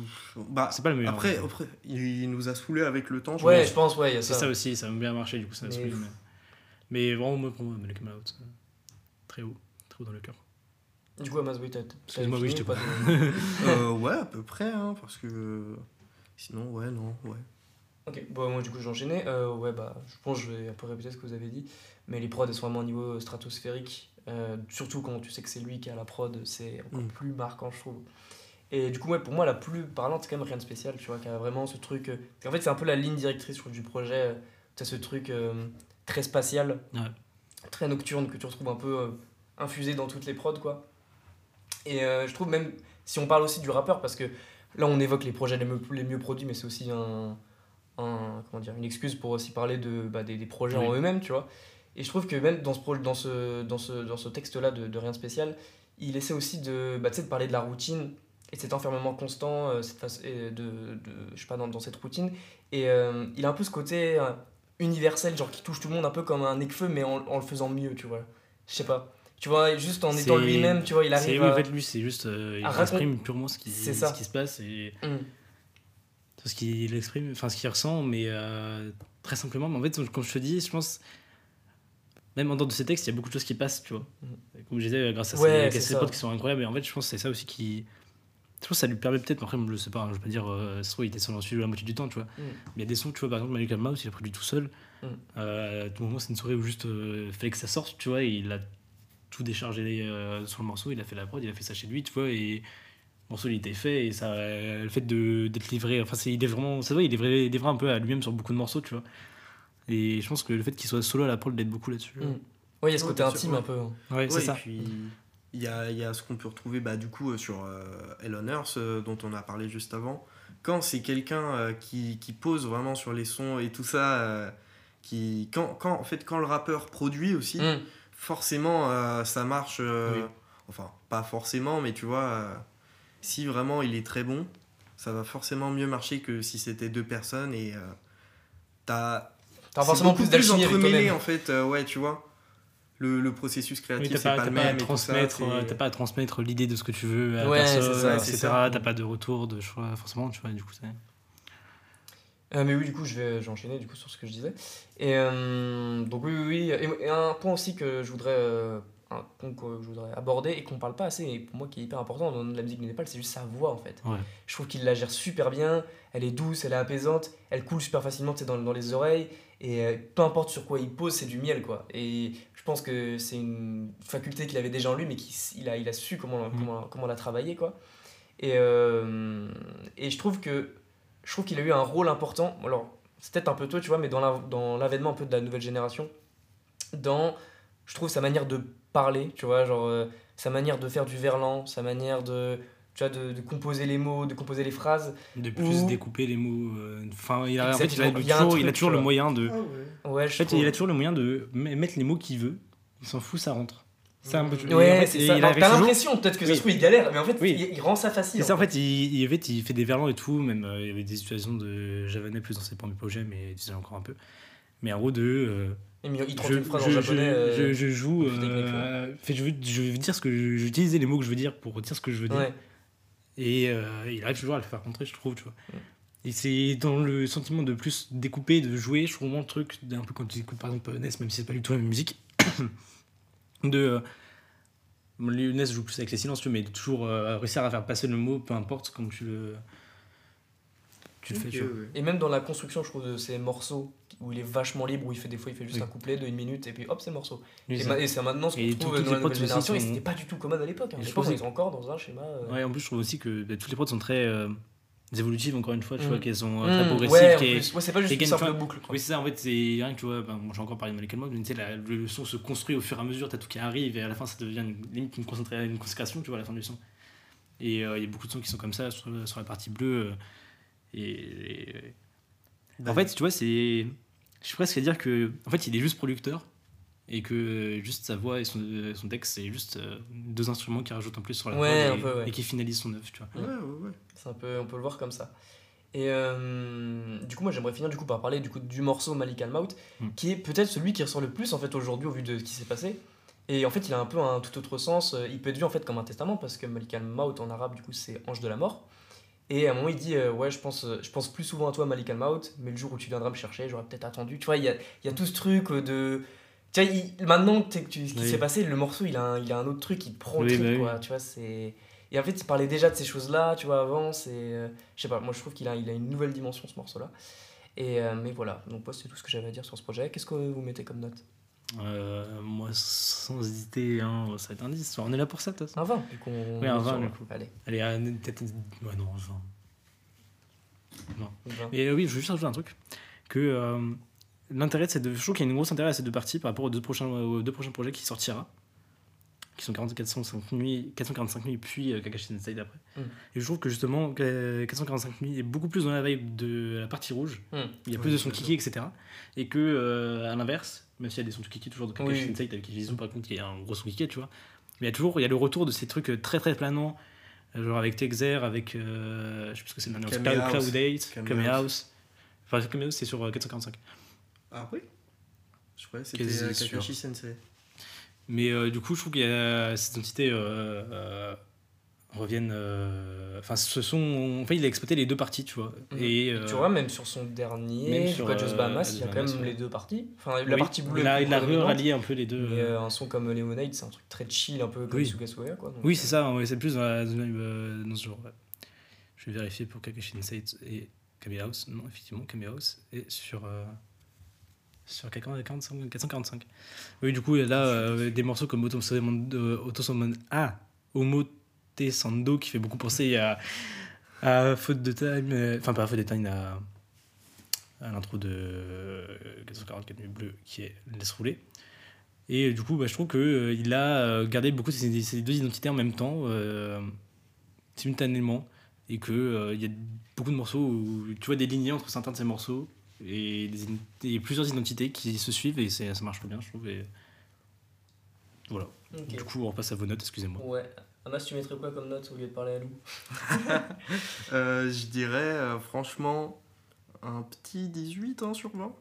Bah, C'est pas le meilleur. après, après, il nous a saoulé avec le temps. je Ouais, pense. je pense, ouais, il y a C'est ça. ça aussi, ça m'a bien marché, du coup, ça m'a Mais- saoulé, Mais... mais vraiment, moi, pour moi, Malcolm Out, euh, très haut, très haut dans le cœur. Du coup, Amas, oui, t'as. Excuse-moi, oui, je t'ai pas *laughs* Euh, ouais, à peu près, hein, parce que. Sinon, ouais, non, ouais. Ok, bon, moi du coup j'enchaînais. Euh, ouais, bah, je pense que je vais un peu répéter ce que vous avez dit. Mais les prods elles sont vraiment au niveau stratosphérique. Euh, surtout quand tu sais que c'est lui qui a la prod, c'est encore Mm. plus marquant, je trouve. Et du coup, ouais, pour moi, la plus parlante, c'est quand même rien de spécial, tu vois, qui a vraiment ce truc. euh, En fait, c'est un peu la ligne directrice je trouve, du projet. Tu as ce truc euh, très spatial, Ouais. très nocturne, que tu retrouves un peu euh, infusé dans toutes les prods, quoi. Et euh, je trouve même, si on parle aussi du rappeur, parce que là on évoque les projets les mieux, les mieux produits, mais c'est aussi un, un- comment dire, une excuse pour aussi parler de, bah, des, des projets en eux-mêmes, tu vois. Et je trouve que même dans ce, dans ce, dans ce, dans ce texte-là de, de Rien de spécial, il essaie aussi de, bah, de parler de la routine et de cet enfermement constant euh, cette face, de, de, je sais pas, dans, dans cette routine. Et euh, il a un peu ce côté universel, genre qui touche tout le monde un peu comme un Necfeu, mais en, en le faisant mieux, tu vois. Je sais pas. Tu vois, juste en étant lui-même, tu vois, il arrive oui, à... en fait, lui, c'est juste. euh, il exprime purement ce qui, ce qui se passe et Hum. ce qu'il exprime, enfin, ce qu'il ressent, mais euh, très simplement. Mais en fait, comme je te dis, je pense. Même en dehors de ces textes, il y a beaucoup de choses qui passent, tu vois. Comme je disais, grâce à. Ouais, ces, potes qui sont incroyables. Et en fait, je pense que c'est ça aussi qui. Je pense que ça lui permet peut-être, après, je sais pas, je veux pas dire, euh, il était sur la moitié du temps, tu vois. Mm. Mais il y a des sons, tu vois, par exemple, Malcolm Mouse, il a produit tout seul. Mm. Euh, à tout moment, c'est une soirée où juste euh, fallait que ça sorte, tu vois, et il a tout déchargé euh, sur le morceau, il a fait la prod, il a fait ça chez lui, tu vois, et le morceau il était fait, et ça, euh, le fait de- d'être livré, enfin, c'est, il est vraiment, ça va, il est livré, il est livré un peu à lui-même sur beaucoup de morceaux, tu vois. Et je pense que le fait qu'il soit solo à la prod l'aide beaucoup là-dessus. Mm. Ouais, il y a ce côté intime ouais. un peu. hein. Ouais, Ouais, c'est et ça. puis il y a, il y a ce qu'on peut retrouver bah, du coup euh, sur euh, Hell on Earth, euh, dont on a parlé juste avant. Quand c'est quelqu'un euh, qui, qui pose vraiment sur les sons et tout ça, euh, qui, quand, quand, en fait, quand le rappeur produit aussi, Mm. Forcément euh, ça marche. euh, Oui. Enfin, pas forcément, mais tu vois, euh, si vraiment il est très bon, ça va forcément mieux marcher que si c'était deux personnes et euh, t'as T'as forcément plus d'alchimie entremêlé en fait, euh, ouais, tu vois. Le, le processus Oui, créatif, t'as c'est pas, pas, t'as le pas à même. euh, t'as pas à transmettre l'idée de ce que tu veux à Ouais, personne, c'est ça, etc. T'as pas de retour, de choix, forcément, tu vois, du coup, c'est. Euh, mais oui, du coup, je vais j'enchaîner du coup sur ce que je disais. Et euh, donc oui, oui, oui. Et, et un point aussi que je voudrais euh, un point que je voudrais aborder et qu'on parle pas assez, et pour moi qui est hyper important dans la musique du Népal, c'est juste sa voix en fait. Ouais. Je trouve qu'il la gère super bien, elle est douce, elle est apaisante, elle coule super facilement dans, dans les oreilles, et peu importe sur quoi il pose, c'est du miel quoi. Et je pense que c'est une faculté qu'il avait déjà en lui, mais qu'il a, il a su comment, Mm. comment, comment la travailler quoi. Et, et je trouve que je trouve qu'il a eu un rôle important. Alors, c'est peut-être un peu tôt, tu vois, mais dans la- dans l'avènement un peu de la nouvelle génération, dans, je trouve, sa manière de parler, tu vois, genre, euh, sa manière de faire du verlan, sa manière de, tu vois, de, de composer les mots, de composer les phrases. De plus Ou- découper les mots. euh, Enfin, il a, en fait, il a. Il toujours, il a truc, toujours tu le vois. moyen de. Ouais, En je fait, trouve. il a toujours le moyen de mettre les mots qu'il veut. Il s'en fout, ça rentre. C'est un peu. Ouais, T'as l'impression peut-être que ça se trouve il galère, mais en fait Oui. il, il rend ça facile. C'est en fait, il, il, fait, il fait des verlans et tout, même euh, il y avait des situations de javanais plus dans ses premiers projets, mais déjà encore un peu. Mais en gros, de. euh, Il, je, une phrase je- en japonais. je- euh, je- joue. fait, je, veux, je veux dire ce que utiliser les mots que je veux dire pour dire ce que je veux dire. ouais. Et il arrive toujours à le faire rentrer, je trouve, tu vois. Mm. Et c'est dans le sentiment de plus découper, de jouer, je trouve vraiment le truc, un peu quand tu écoutes par exemple Ness, même si c'est pas du tout la même musique, de. euh, le Ness joue plus avec les silences, tu vois, mais de toujours euh, réussir à faire passer le mot, peu importe comme tu le. Tu le fais, tu. Et même dans la construction, je trouve, de ces morceaux où il est vachement libre, où il fait des fois, il fait juste Oui. un couplet de une minute et puis hop, c'est le morceau. Oui, Et, et c'est maintenant ce qu'on Et trouve dans les la prods nouvelle génération et sont- c'était pas du tout commode à l'époque. hein. Et je trouve on est encore dans un schéma. euh, Ouais, en plus, je trouve aussi que bah, toutes les prods sont très euh, évolutives, encore une fois, tu Mm. vois, qu'elles sont euh, Mmh, très progressives. ouais. Ouais, c'est pas juste et une simple boucle. quoi. Oui, c'est ça, en fait, c'est rien que tu vois, ben, moi j'ai encore parlé de Malcolm Mode, mais tu sais, la- le son se construit au fur et à mesure, t'as tout qui arrive, et à la fin, ça devient une, limite une, une consécration, tu vois, à la fin du son. Et euh, il y a beaucoup de sons qui sont comme ça sur, sur la partie bleue. euh, et, et- En fait, tu vois, c'est. Je suis presque à dire que. En fait, il est juste producteur, et que juste sa voix et son, son texte, c'est juste euh, deux instruments qui rajoutent en plus sur la Ouais, et, peu, ouais. et qui finalisent son œuvre, tu vois. Ouais, ouais, ouais. C'est un peu, on peut le voir comme ça. Et euh, du coup, moi j'aimerais finir du coup par parler du coup du morceau Malik Al Maut, Mm. qui est peut-être celui qui ressort le plus en fait aujourd'hui au vu de ce qui s'est passé. Et en fait, il a un peu un tout autre sens. Il peut être vu en fait comme un testament parce que Malik Al Maut en arabe du coup c'est ange de la mort. Et à un moment, il dit euh, Ouais, je pense, je pense plus souvent à toi, Malik Al Maut, mais le jour où tu viendras me chercher, j'aurais peut-être attendu. Tu vois, il y a, il y a tout ce truc de. Tu vois, il- maintenant que tu- ce qui Oui. s'est passé, le morceau, il a, un, il a un autre truc, il te prend le Oui, trip, bah oui. quoi. Tu vois, c'est. Et en fait, il parlait déjà de ces choses-là, tu vois, avant. C'est, euh, je sais pas, moi je trouve qu'il a, il a une nouvelle dimension ce morceau-là. Et euh, mais voilà, donc moi c'est tout ce que j'avais à dire sur ce projet. Qu'est-ce que vous mettez comme note? Euh, moi, sans hésiter, hein, ça va être un 10. On est là pour ça, façon. Un 20 vu qu'on Oui, un est 20, sur- du coup. Allez, Allez, euh, peut-être. Ouais, non, enfin. 20. Mais euh, oui, je veux juste rajouter un truc. Que euh, l'intérêt de ces deux. Je trouve qu'il y a une grosse intérêt à ces deux parties par rapport aux deux prochains, aux deux prochains projets qui sortira. Qui sont 40 405 nuits, 445 nuits, puis euh, Kakashi Sensei d'après. Mm. Et je trouve que justement, que 445 nuits est beaucoup plus dans la vibe de la partie rouge. Hmm. Il y a Ouais, plus de sons j'adore. kiki, etc. Et que, euh, à l'inverse, même s'il y a des sons kiki toujours de Kakashi Oui. Sensei, avec Kijizu par contre, qui est un gros son kiki, tu vois. Mais il y a toujours il y a le retour de ces trucs euh, très très planants, euh, genre avec Texer, avec. euh, je sais plus ce que c'est Kame Cloud, House. Cloud 8, Kame Kame House. House. Enfin, Kame House, c'est sur euh, 445. Ah oui Je croyais que c'était Quasi euh, sûr. Kakashi Sensei. Mais euh, du coup, je trouve que ces entités euh, euh, reviennent. euh, Enfin, ce sont. Enfin, il a exploité les deux parties, tu vois. Mhm. Et, Et euh, tu vois, même sur son dernier, même sur sur, Just euh, Bahamas, il y a quand même ouais. les deux parties. Enfin, la oui, partie bleue. Il a, il a rallié un peu les deux. Mais euh, euh, un son comme Lemonade, c'est un truc très chill, un peu comme Oui. Sugasoya, quoi. donc, Oui, euh, c'est ça, ouais, c'est plus dans, la, dans, le- dans ce genre. ouais. Je vais vérifier pour Kakashi Insight et Kame House. Non, effectivement, Kame House est sur, euh, sur 445, 445. Oui, du coup, il là euh, des morceaux comme Autosummon Autosummon A, Omo Te Sando qui fait beaucoup penser à, à Faute de Time, euh, enfin pas à Faute de Time, à, à l'intro de euh, 444 Nuits Bleues qui est Laisse rouler. Et euh, du coup, bah, je trouve qu'il a euh, gardé beaucoup de ces, ces deux identités en même temps, euh, simultanément, et qu'il y a beaucoup de morceaux où tu vois des lignées entre certains de ces morceaux, et, des ident- et plusieurs identités qui se suivent, et ça marche très bien, je trouve. Et... Voilà. Du coup, on repasse à vos notes, excusez-moi. Ouais. Amas, tu mettrais quoi comme note au lieu de parler à Lou? *laughs* Euh, je dirais, euh, franchement, un petit 18 hein, sur 20.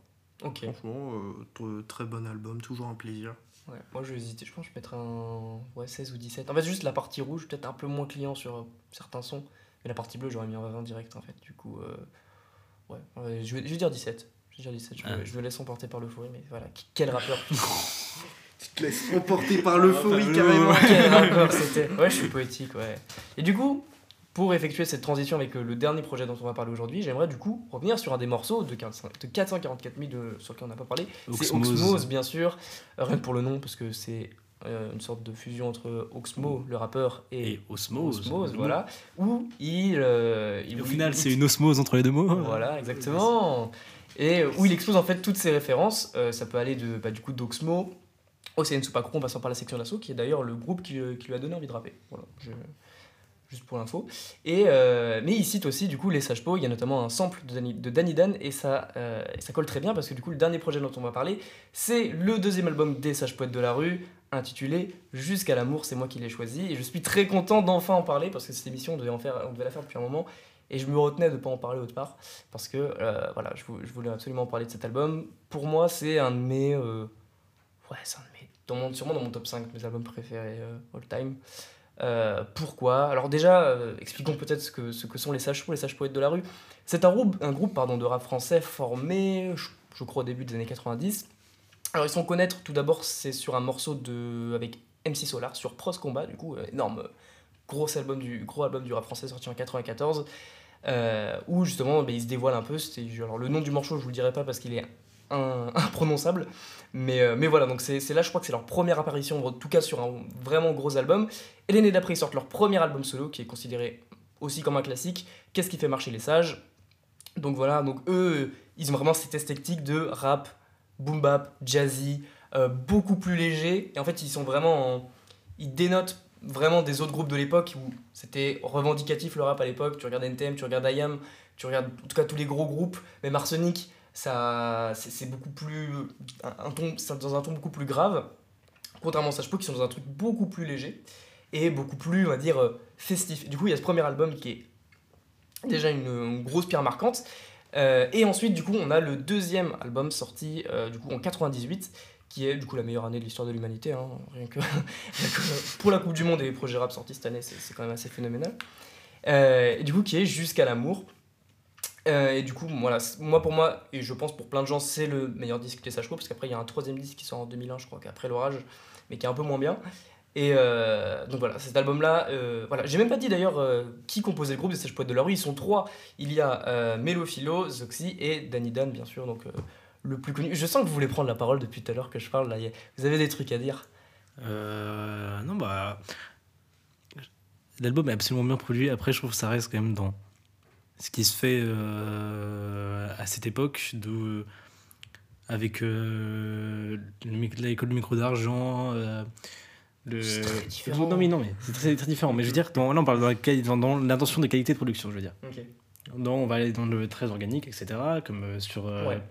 Ok. Franchement, euh, très bon album, toujours un plaisir. Ouais, moi je vais hésiter, je pense que je mettrais un ouais, 16 ou 17. En fait, juste la partie rouge, peut-être un peu moins client sur certains sons. Mais la partie bleue, j'aurais mis un 20 direct en fait. Du coup, euh, ouais, ouais, je, vais, je vais dire 17. Je vais dire 17, je, me- Ah. je me laisse emporter par l'euphorie, mais voilà, quel rappeur *laughs* Tu te laisses emporter par l'euphorie Ah, carrément. Quel raccord c'était. Ouais, je suis poétique, ouais. Et du coup, pour effectuer cette transition avec euh, le dernier projet dont on va parler aujourd'hui, j'aimerais du coup revenir sur un des morceaux de, 15 de 444 000 de, sur lequel on n'a pas parlé. C'est Oxmose. Bien sûr. Rien que pour le nom, parce que c'est euh, une sorte de fusion entre Oxmo, le rappeur, et, Et osmose. Osmose, voilà. Où il. euh, il au final, c'est une osmose entre les deux mots. Voilà, exactement. Et où il expose en fait toutes ces références. Euh, ça peut aller de, bah, du coup d'Oxmo au CN Supacro en passant par la section d'assaut, qui est d'ailleurs le groupe qui, qui lui a donné envie de rapper. Voilà, je- juste pour l'info. Euh, mais il cite aussi du coup les Sages Po. Il y a notamment un sample de Danny, Dan et ça, euh, ça colle très bien parce que du coup le dernier projet dont on va parler, c'est le deuxième album des Sages Poètes de la rue intitulé Jusqu'à l'amour, c'est moi qui l'ai choisi. Et je suis très content d'enfin en parler parce que cette émission, on devait, faire, on devait la faire depuis un moment. Et je me retenais de ne pas en parler autre part parce que euh, voilà, je, vou- je voulais absolument parler de cet album. Pour moi, c'est un de mes. ouais, c'est un de mes. Dans mon, sûrement dans mon top 5 de mes albums préférés all time. Euh, pourquoi? Alors, déjà, euh, expliquons peut-être ce que, ce que sont les sages les sages poètes de la rue. C'est un groupe, un groupe pardon, de rap français formé, je, crois, au début des années 90. Alors, ils sont connaître tout d'abord, c'est sur un morceau de, avec MC Solar, sur Pros Combat, du coup, euh, énorme, gros album, du, gros album du rap français sorti en 94 euh, où justement bah, il se dévoile un peu. Alors le nom du morceau, je vous le dirai pas parce qu'il est *laughs* imprononçable, mais, euh, mais voilà, donc c'est, là, je crois que c'est leur première apparition, en tout cas sur un vraiment gros album. Et l'année d'après, ils sortent leur premier album solo qui est considéré aussi comme un classique. Qu'est-ce qui fait marcher les sages? Donc voilà, donc eux, ils ont vraiment cette esthétique de rap, boom bap, jazzy, euh, beaucoup plus léger. Et en fait, ils sont vraiment. en- ils dénotent vraiment des autres groupes de l'époque où c'était revendicatif le rap à l'époque. Tu regardes NTM, tu regardes IAM, tu regardes en tout cas tous les gros groupes, même Arsenic, ça, c'est, beaucoup plus. Un, ton, dans un ton beaucoup plus grave. Contrairement à Sage qui sont dans un truc beaucoup plus léger et beaucoup plus, on va dire, euh, festif. Du coup, il y a ce premier album qui est déjà une, grosse pierre marquante. Euh, et ensuite, du coup, on a le deuxième album sorti euh, du coup en 98, qui est du coup la meilleure année de l'histoire de l'humanité. hein. *laughs* Rien, que, pour la Coupe du Monde et les projets rap sortis cette année, c'est quand même assez phénoménal. Et du coup, qui est Jusqu'à l'amour. Euh, et du coup, voilà, moi pour moi, et je pense pour plein de gens, c'est le meilleur disque des Po, parce qu'après il y a un troisième disque qui sort en 2001, je crois qu'après l'orage, mais qui est un peu moins bien. Et euh, donc voilà, cet album-là, euh, voilà, j'ai même pas dit d'ailleurs qui composait le groupe des Sages Poètes de la rue, ils sont trois. Il y a euh, Mélo Philo, Zoxy et Danny Dan, bien sûr, donc le plus connu. Je sens que vous voulez prendre la parole depuis tout à l'heure que je parle, là, vous avez des trucs à dire. Non, bah. L'album est absolument bien produit. Après, je trouve que ça reste quand même dans ce qui se fait euh, à cette époque, de, avec euh, l'école du micro d'argent. euh, le... C'est très différent. Non, mais non, mais c'est très, très différent. Mais je veux dire, dans- là, on parle dans la dans, dans l'intention de qualité de production, je veux dire. Ok. Dans, on va aller dans le très organique, etc. Comme euh, sur euh, Ouais.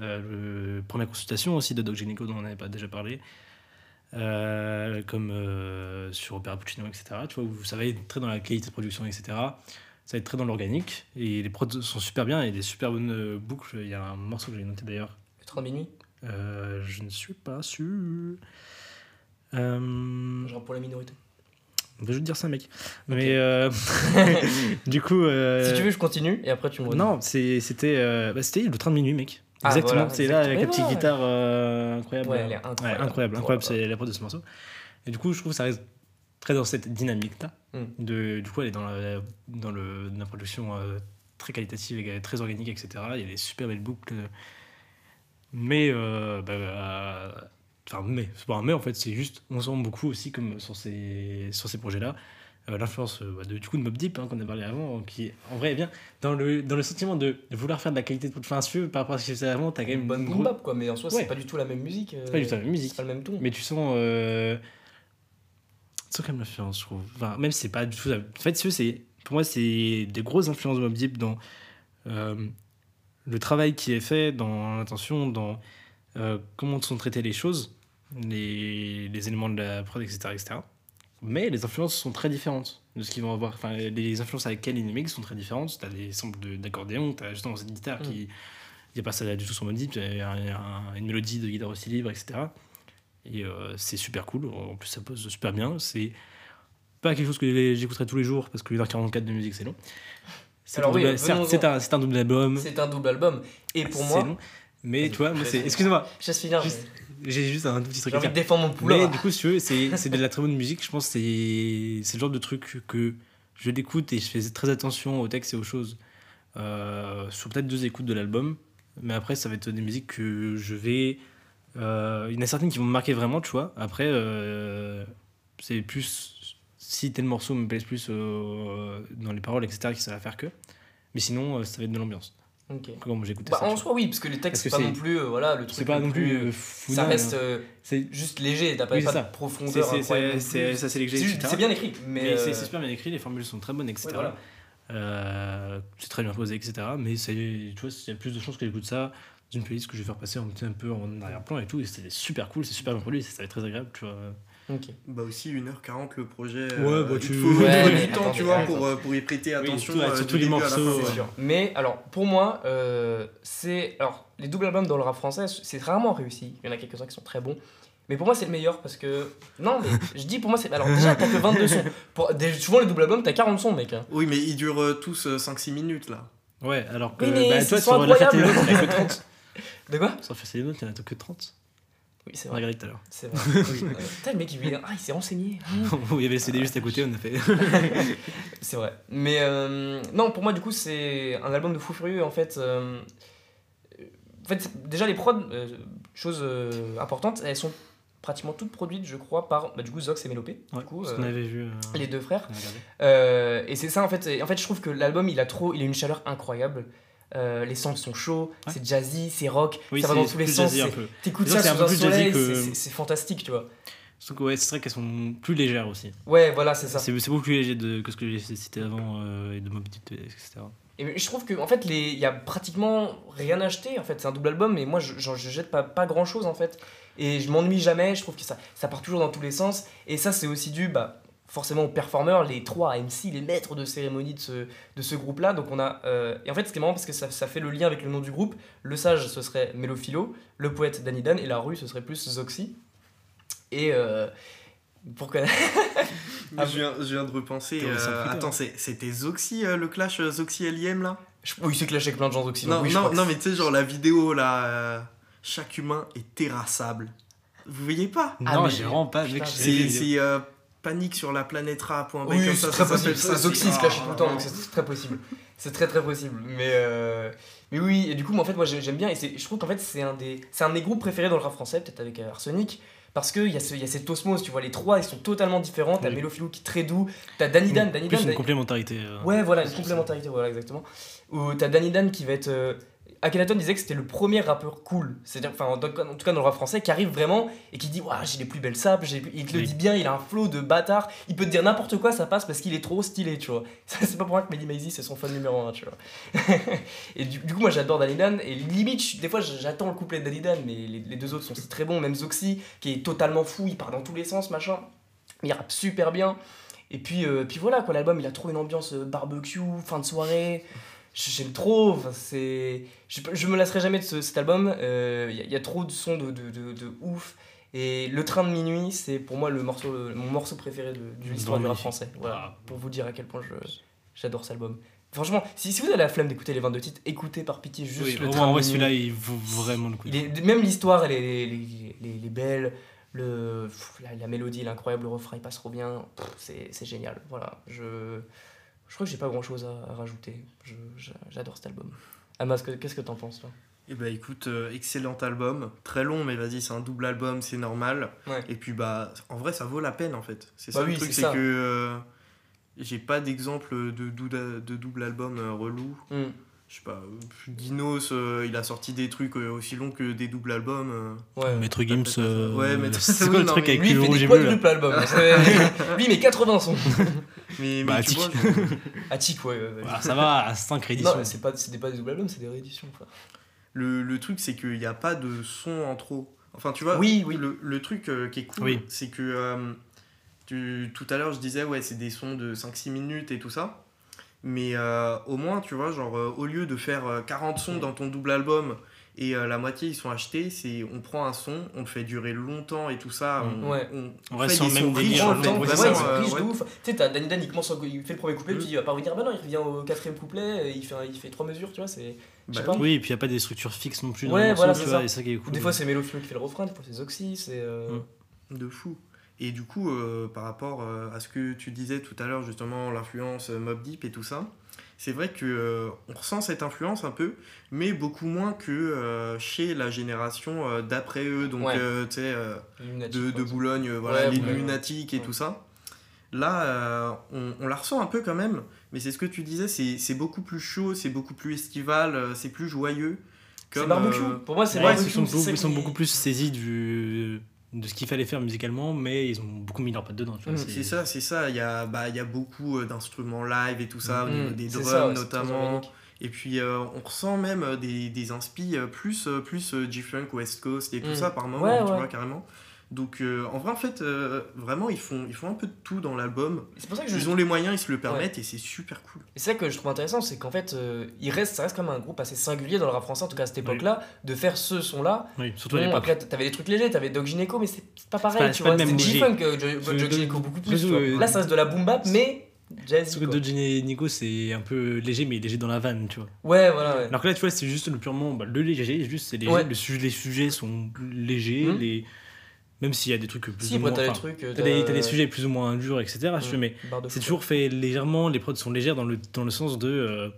euh, le première consultation aussi de Doc Génico, dont on n'avait pas déjà parlé. Euh, comme euh, sur Opera Puccino, etc. Tu vois, où ça va être très dans la qualité de production, etc. Ça va être très dans l'organique. Et les prods sont super bien. Et des super bonnes euh, boucles. Il y a un morceau que j'ai noté d'ailleurs. Le train de minuit, Euh, je ne suis pas sûr. Euh, rappe pour la minorité. je vais te dire ça, mec. Mais euh, *laughs* *laughs* du coup. Si tu veux, je continue et après tu me redis. Non, c'était bah, c'était le train de minuit, mec. Ah, Exactement, voilà, c'est là avec la petite Et guitare incroyable. Ouais, elle est incroyable. Ouais, incroyable, c'est la prod de ce morceau. Et du coup, je trouve que ça reste très dans cette dynamique-là. Mm. De, du coup, elle est dans la, dans le, dans la production euh, très qualitative et très organique, etc. Il y a des super belles boucles. Mais, euh, bah, euh, enfin, mais, c'est pas un mais en fait, c'est juste, on sent beaucoup aussi, comme sur ces, sur ces projets-là, euh, l'influence euh, bah, de, du coup de Mob Deep, hein, qu'on a parlé avant, qui en vrai, vient dans le, dans le sentiment de vouloir faire de la qualité de tu veux, par rapport à ce qu'il faisait avant, t'as quand même une bonne bap quoi, mais en soi Ouais. c'est pas du tout la même musique. euh, C'est pas du tout la même musique. C'est pas le même ton. Mais tu sens. Quand même l'influence, je trouve. Enfin, même si c'est pas du tout. En fait, c'est pour moi, c'est des grosses influences de Mob Deep dans euh, le travail qui est fait, dans l'intention, dans euh, comment sont traitées les choses, les, les éléments de la prod, etc., etc. Mais les influences sont très différentes de ce qu'ils vont avoir. Enfin, les influences avec lesquelles ils sont très différentes. Tu as des samples d'accordéon, tu as justement cette guitare qui. Il n'y a pas ça du tout sur Mob Deep, il y a un- une mélodie de guitare aussi libre, etc. Et euh, c'est super cool. En plus, ça pose super bien. C'est pas quelque chose que j'écouterai tous les jours parce que 1h44 de musique, c'est long. C'est un oui, double- un, un album. C'est un double album. Et pour moi, long. Mais tu vois, c'est. Excuse-moi. je mais- J'ai juste un tout petit J'ai truc à envie de défendre mon Mais poulain. du coup, si tu veux, c'est de la très bonne musique. Je pense que c'est le genre de truc que je l'écoute et je fais très attention au texte et aux choses euh, sur peut-être deux écoutes de l'album. Mais après, ça va être des musiques que je vais. Euh, il y en a certaines qui vont me marquer vraiment, tu vois. Après, euh, c'est plus. Si tel morceau me plaise plus euh, dans les paroles, etc., qui ça va faire que. Mais sinon, ça va être de l'ambiance. Ok. Comment j'écoutais Bah, ça. en vois. soi, oui, parce que les textes, c'est pas non plus. voilà, le truc. C'est pas non plus. fou, ça reste juste léger, t'as pas, Oui, pas c'est de ça. profondeur. c'est- ça, bien écrit, mais. Mais c'est c'est super bien écrit, les formules sont très bonnes, etc. ouais, voilà. Euh, c'est très bien posé, etc. Mais c'est, tu vois, il y a plus de chances que j'écoute ça dans une playlist que je vais faire passer un, petit- un peu en arrière-plan et tout. Et c'est super cool, c'est super bien produit, ça va être très agréable, tu vois. Ok. Bah aussi 1h40 le projet. Ouais, bah, il tu- faut, Ouais, il faut mais du temps, attendez, tu vois, pour, euh, pour y prêter Oui, attention. surtout- euh, surtout du les morceaux, fin, ouais. Mais alors, pour moi, euh, c'est. Alors, les doubles albums dans le rap français, c'est rarement réussi. Il y en a quelques-uns qui sont très bons. Mais pour moi, c'est le meilleur parce que. Non, mais je dis pour moi, c'est. Alors, déjà, t'as que 22 sons. Pour... des- Souvent, les doubles albums, t'as 40 sons, mec. hein. Oui, mais ils durent euh, tous euh, 5-6 minutes là. Ouais, alors que Oui, mais bah, toi, sur la fête et en a que 30. *laughs* De quoi? Sur la fête et en a que 30. Oui, c'est On a vrai. regardé tout à l'heure. C'est vrai. *laughs* Oui. Euh, Putain, le mec, il, ah, il s'est renseigné. *laughs* il y avait le CD juste à côté, on a fait. C'est vrai. Mais euh, non, pour moi, du coup, c'est un album de fou furieux. En fait, euh, en fait déjà, les prods, euh, chose euh, importante, elles sont pratiquement toutes produites, je crois, par bah, du coup, Zox et Mélopé. Ouais, du coup, euh, avait vu. euh, les deux frères. Euh, et c'est ça, en fait. Et en fait, je trouve que l'album, il a trop, il a une chaleur incroyable. Les samples sont chauds, Ouais. c'est jazzy, c'est rock, Oui, ça va c'est dans tous les sens. T'écoutes ça sous un plus soleil, que- c'est- fantastique, tu vois. Que ouais, c'est vrai qu'elles sont plus légères aussi. Ouais, voilà, c'est ça. C'est beaucoup plus léger de, que ce que j'ai cité avant et de Mob Deep, etc. Et je trouve que en fait il y a pratiquement rien acheté en fait c'est un double album mais moi je, je, je jette pas, pas grand chose en fait et je m'ennuie jamais je trouve que ça, ça part toujours dans tous les sens. Et ça c'est aussi dû bah, forcément aux performeurs les trois MC les maîtres de cérémonie de ce, de ce groupe là donc on a euh, et en fait c'était marrant parce que ça, ça fait le lien avec le nom du groupe le sage ce serait Mélophilo le poète Danny Dan et la rue ce serait plus Zoxy. Et euh, pour que *laughs* Mais je, viens, je viens de repenser. Euh, attends, c'est- c'était Zoxy euh, le clash euh, Zoxy LIM là? Je, oui c'est clash avec plein de gens Zoxy. Non, donc oui, je non, que non, mais tu sais, genre la vidéo là, euh, chaque humain est terrassable. Vous voyez pas Ah, non, mais j'ai vraiment pas. Mec, c'est- euh, panique sur la planète Ra.B Oui, comme c'est ça, très ça possible. ça. Zoxy c'est- se clashait tout le temps, Ah. donc c'est très possible. C'est très très possible. Mais, euh, mais oui, et du coup, moi, en fait, moi j'ai- j'aime bien. Et c'est- je trouve qu'en fait, c'est un, des, c'est un de mes groupes préférés dans le rap français, peut-être avec euh, Arsenic. Parce qu'il y, a ce- il y a cette osmose, tu vois, les trois, ils sont totalement différents. T'as Oui. Mélophilou qui est très doux. T'as Danny Dan. Danny Plus Dan une complémentarité. euh, Ouais, voilà, une c'est- complémentarité, voilà, exactement. Où t'as Danny Dan qui va être. Euh, Akhenaton disait que c'était le premier rappeur cool, c'est-à-dire, enfin, en, en tout cas dans le rap français, qui arrive vraiment et qui dit Waouh, j'ai les plus belles sapes, j'ai il te le Oui. dit bien, il a un flow de bâtard, il peut te dire n'importe quoi, ça passe parce qu'il est trop stylé, tu vois. Ça, *laughs* C'est pas pour moi que Mehdi Maizy c'est son fan numéro 1, tu vois. *laughs* et du, du coup, moi j'adore Danny Dan, et limite, des fois j'attends le couplet de Danny Dan, mais les, les deux autres sont très bons, même Zoxy, qui est totalement fou, il part dans tous les sens, machin. Il rappe super bien. Et puis, euh, puis voilà, quoi, l'album il a trop une ambiance euh, barbecue, fin de soirée. J'aime trop, enfin, c'est... Je, je me lasserai jamais de ce- cet album, il y, a- y a trop de sons de, de, de, de ouf. Et Le Train de Minuit, c'est pour moi le morceau, mon morceau préféré de, l'histoire du rap français. Voilà, Ah. pour vous dire à quel point je, j'adore cet album. Franchement, si, si vous avez la flemme d'écouter les 22 titres, écoutez par pitié juste Oui, Le Train celui-là, il vaut vraiment le coup. Est, même l'histoire, elle est, elle elle est- elle est- elle est belle. Le, la, la mélodie, l'incroyable, le refrain, il passe trop bien. C'est génial. Voilà. Je, je crois que j'ai pas grand chose à, à rajouter. J'adore cet album. Amas, que- qu'est-ce que t'en penses, toi? Eh bah écoute, euh, excellent album, très long, mais vas-y, c'est un double album, c'est normal. Ouais. Et puis bah, en vrai, ça vaut la peine en fait. C'est Bah ça oui, le truc, c'est que euh, j'ai pas d'exemple de, de double album euh, relou. Hmm. Je sais pas, euh, Dinos, euh, il a sorti des trucs euh, aussi longs que des doubles albums. euh. Ouais. Maître Gims, euh, Ouais, Maître- *laughs* *laughs* c'est oui, quoi le non, truc mais avec Lui, le il fait rouge des et bleu là quadruples albums. *laughs* C'est- Lui, il met 80 sons. Mais, mais Bah, tu Attic. vois, je- Attic, ouais. ouais, ouais. Voilà, ça va à 5 non, rééditions. mais c'est pas, c'est des- pas des doubles albums, c'est des rééditions. frère. le, le truc, c'est qu'il n'y a pas de son en trop. Enfin, tu vois, Oui, oui. Le, le truc euh, qui est cool, Oui. c'est que euh, tu, tout à l'heure, je disais, ouais, c'est des sons de 5-6 minutes et tout ça. Mais euh, au moins, tu vois, genre, euh, au lieu de faire euh, 40 sons dans ton double album et euh, la moitié ils sont achetés. C'est on prend un son, on le fait durer longtemps et tout ça. Mm. On, Ouais. on, On reste fait sur des le même sons riches, délire, ouais, ouais, vraiment, ouais, ça, c'est euh, riche de ouais. ouf. Tu sais, t'as Danny Dan, il commence, en- il fait le premier couplet, Mm. puis il va pas revenir, bah non, il revient au quatrième couplet, et il fait, un- il fait trois mesures, tu vois, c'est. je sais Bah pas. Oui, et puis il n'y a pas des structures fixes non plus dans Ouais, les morceaux, voilà, tu c'est vois, ça. et ça qui est cool. des fois c'est Melofilo qui fait le refrain, des fois c'est Zoxy, c'est. euh, Mm. De fou. Et du coup, euh, par rapport euh, à ce que tu disais tout à l'heure, justement, l'influence euh, Mob Deep et tout ça, c'est vrai que euh, on ressent cette influence un peu, mais beaucoup moins que euh, chez la génération euh, d'après eux, donc Ouais. euh, tu sais, euh, Lunatic, de, de Boulogne, voilà, Ouais, les lunatiques et tout ça. Là, euh, on, on la ressent un peu quand même, mais c'est ce que tu disais, c'est c'est beaucoup plus chaud, c'est beaucoup plus estival, c'est plus joyeux. C'est Comme, barbecue. euh, Pour moi, c'est Ouais, barbecue. ils sont, ils beaucoup plus saisis du, de ce qu'il fallait faire musicalement, mais ils ont beaucoup mis leur patte dedans. tu vois, Mm. C'est ça, c'est ça. Il y a, bah, il y a beaucoup euh, d'instruments live et tout ça, au Mm, niveau des drums ça, ouais, notamment. Et puis euh, on ressent même euh, des, des inspi plus, plus G-Funk, West Coast et tout Mm. ça par moment, Ouais, tu ouais. vois, carrément. Donc euh, en vrai, en fait, euh, vraiment, ils font, ils font un peu de tout dans l'album. C'est pour ça que je. Ils ont les moyens, ils se le permettent et c'est super cool. Et c'est ça que je trouve intéressant, c'est qu'en fait, euh, il reste, ça reste quand même un groupe assez singulier dans le rap français, en tout cas à cette époque-là, de faire ce son-là. Oui, surtout à Bon, l'époque. après, t'avais des trucs légers, t'avais Doc Gineco, mais c'est pas pareil, pas- tu c'est pas vois. le même C'est léger. G-Funk, Doc Gineco beaucoup plus. euh, Là, ça reste de la boom bap, mais jazzy. Surtout quoi. que Dodge et Nico, c'est un peu léger, mais léger dans la vanne, tu vois. Ouais, voilà, ouais. Alors que là, tu vois, c'est juste le purement bah, le léger, juste c'est léger. Ouais. Le sujet, les sujets sont légers, Mhm. les... même s'il y a des trucs plus Si, ou moins. t'as des enfin, trucs. euh, T'as des, sujets plus ou moins durs, etc. Mm. mais c'est toujours fait légèrement. Les prods sont légères dans le, dans le sens de. euh,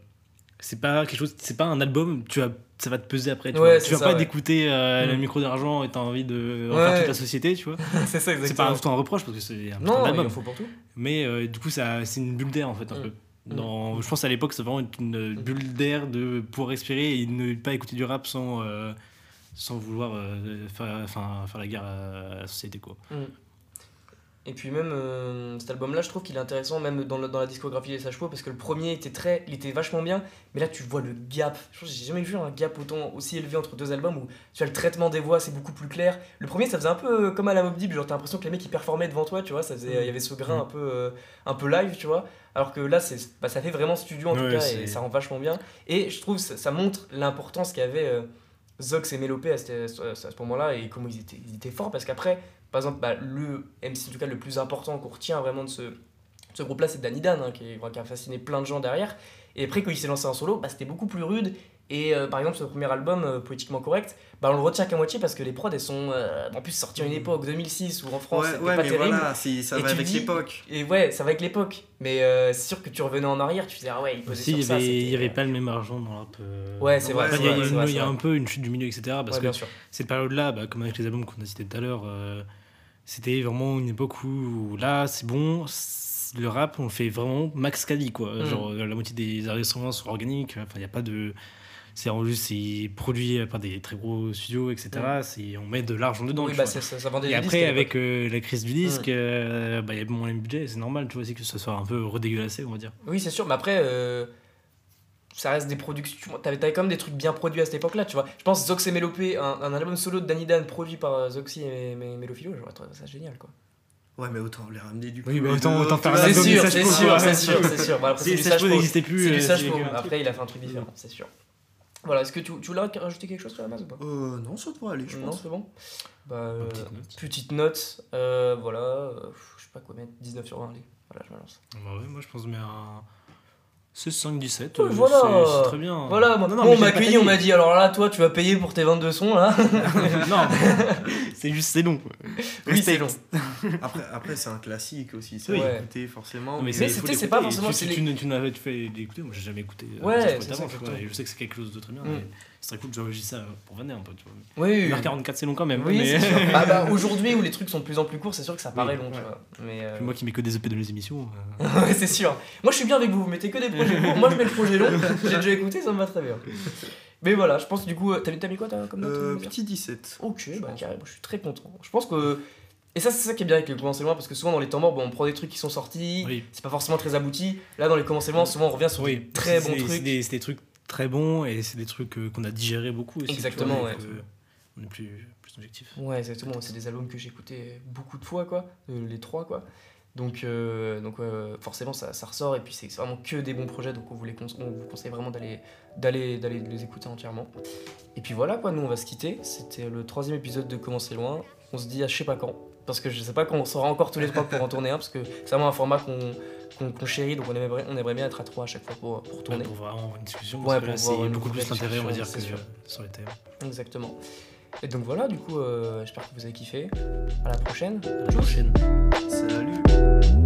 c'est pas quelque chose. C'est pas un album, tu vas, ça va te peser après. Tu, Ouais, vois. c'est tu vas ça, pas ouais. d'écouter euh, le Mm. micro d'argent et t'as envie de Ouais. refaire toute la société, tu vois. *laughs* c'est ça, C'est exactement. pas du tout un reproche parce que c'est un Non, faut pour tout. Mais euh, du coup, ça, c'est une bulle d'air en fait, un Mm. peu. Dans, Je pense à l'époque, c'est vraiment une bulle d'air de pouvoir respirer et ne pas écouter du rap sans, euh, sans vouloir euh, faire, enfin, faire la guerre à la société. Quoi. Et puis même euh, cet album-là, je trouve qu'il est intéressant même dans, le- dans la discographie des Sages parce que le premier était très, il était vachement bien, mais là tu vois le gap. Je pense que j'ai jamais vu un gap autant aussi élevé entre deux albums où tu as le traitement des voix, c'est beaucoup plus clair. Le premier, ça faisait un peu euh, comme à la Mob Deep, genre t'as l'impression que les mecs ils performaient devant toi, tu vois, ça faisait, il y avait ce grain un peu, euh, un peu live, tu vois. Alors que là, c'est, bah, ça fait vraiment studio en tout cas et ça rend vachement bien. Et je trouve ça, ça montre l'importance qu'avaient euh, Zox et Mélopé à, à ce moment-là et comment ils étaient, forts parce qu'après, par exemple, bah, le MC en tout cas le plus important qu'on retient vraiment de ce, groupe-là, c'est Danny Dan, hein, qui, qui a fasciné plein de gens derrière. Et après, quand il s'est lancé en solo, bah, c'était beaucoup plus rude. Et euh, par exemple, ce premier album, euh, Poétiquement Correct, bah, on le retient qu'à moitié parce que les prods, elles sont euh, en plus sorties à une époque, 2006, où en France, ouais, c'était ouais, pas mais terrible. voilà, c'est- ça Et va tu avec dis- l'époque. Et ouais, ça va avec l'époque. Mais euh, c'est sûr que tu revenais en arrière, tu disais, ah ouais, il posait y sur ça. il y c'était- avait pas le même argent dans le rap. euh, Ouais, c'est vrai. Ouais, il y a, y y un peu une chute du milieu, etc. Parce Ouais, que cette période-là, bah, comme avec les albums qu'on a cités tout à l'heure, euh, c'était vraiment une époque où, là, c'est bon, le rap, on le fait vraiment max quali, quoi. Mm. Genre, la moitié des enregistrements sont organiques, enfin, il n'y a pas de. C'est en juste, c'est produit par des très gros studios, etc. C'est, on met de l'argent dedans. Mm. Oui, bah, ça, ça, Et des après, avec euh, la crise du disque, Mm. euh, bah, il y a moins de budget, c'est normal, tu vois, aussi que ce soit un peu redégueulassé, on va dire. Oui, c'est sûr, mais après, euh, ça reste des productions. T'avais, quand même des trucs bien produits à cette époque-là, tu vois. Je pense Zox et Mélopé, un, un album solo de Danny Dan produit par euh, Zoxy et Mélophilo, j'aurais trouvé ça génial, quoi. Ouais, mais autant les ramener du coup. Oui, mais les autant- autant faire un C'est sûr, c'est sûr, *laughs* c'est ouais. sûr, c'est sûr. Après, c'est du Sage plus, C'est du euh. Après, il a fait un truc différent, c'est sûr. Voilà, est-ce que tu, tu voulais rajouter quelque chose sur la base ou pas? Euh, non, ça devrait aller, je Non, pense. c'est bon Bah, euh, petite note. petite note, euh, voilà, euh, je sais pas quoi mettre, 19 sur 20, allez. Voilà, je me lance. Bah ouais, moi je pense que je mets un 16-5-17. Ouais, euh, voilà. c'est- C'est très bien. Voilà, moi, Non, non, bon, on m'a accueilli, on m'a dit, alors là, toi, tu vas payer pour tes 22 sons, là. *laughs* non, *laughs* c'est juste, c'est long. oui, c'est long. Après, après c'est un classique aussi, c'est Oui. écouter forcément. Non, mais Mais c'est- c'était- c'est pas forcément- Tu, c'est tu, les- tu, tu n'avais- tu fais l'écouter, moi j'ai jamais écouté. euh, Ouais, c'est ça, je sais que c'est quelque chose de très bien. Mm. mais C'est très cool, j'enregistre ça pour vanner un peu. Tu vois. Oui, oui. 1h44, c'est long quand même. Oui, mais... c'est sûr. *laughs* Ah bah, aujourd'hui où les trucs sont de plus en plus courts, c'est sûr que ça paraît long, tu vois. Mais euh, moi qui mets que des EP de mes émissions. euh, *laughs* ouais, c'est sûr. Moi, je suis bien avec vous. Vous mettez que des projets courts. Moi, je mets le projet long. *laughs* J'ai déjà écouté, ça me va très bien. Mais voilà, je pense du coup, euh, t'as mis, t'as mis quoi t'as, comme note Euh, petit 17. Ok, je bah carrément, je suis très content. Je pense que. Et ça, c'est ça qui est bien avec les commencements loin, parce que souvent dans les temps morts, bon, on prend des trucs qui sont sortis, Oui. c'est pas forcément très abouti. Là, dans les commencements, souvent on revient sur Oui, des très bons C'est trucs. des, c'est des trucs très bons et c'est des trucs qu'on a digéré beaucoup aussi. Exactement, vois, ouais. on est plus, plus objectif. Ouais, exactement. C'est des albums que j'ai écoutés beaucoup de fois, quoi. euh, les trois, quoi. Donc, euh, donc euh, forcément, ça, ça ressort et puis c'est vraiment que des bons projets. Donc, on vous, les on vous conseille vraiment d'aller les écouter entièrement. Et puis voilà, quoi, nous on va se quitter. C'était le troisième épisode de Comment c'est loin. On se dit à je sais pas quand. Parce que je sais pas quand on sera encore tous les trois pour en tourner un. Parce que c'est vraiment un format qu'on qu'on chérit. Donc, on aimerait, on aimerait bien être à trois à chaque fois pour, pour tourner. Pour vraiment avoir une discussion. Ouais, c'est beaucoup plus l'intérêt, on va dire, que sur les thèmes. Exactement. Et donc voilà, du coup, euh, j'espère que vous avez kiffé. À la prochaine. À la prochaine. Salut.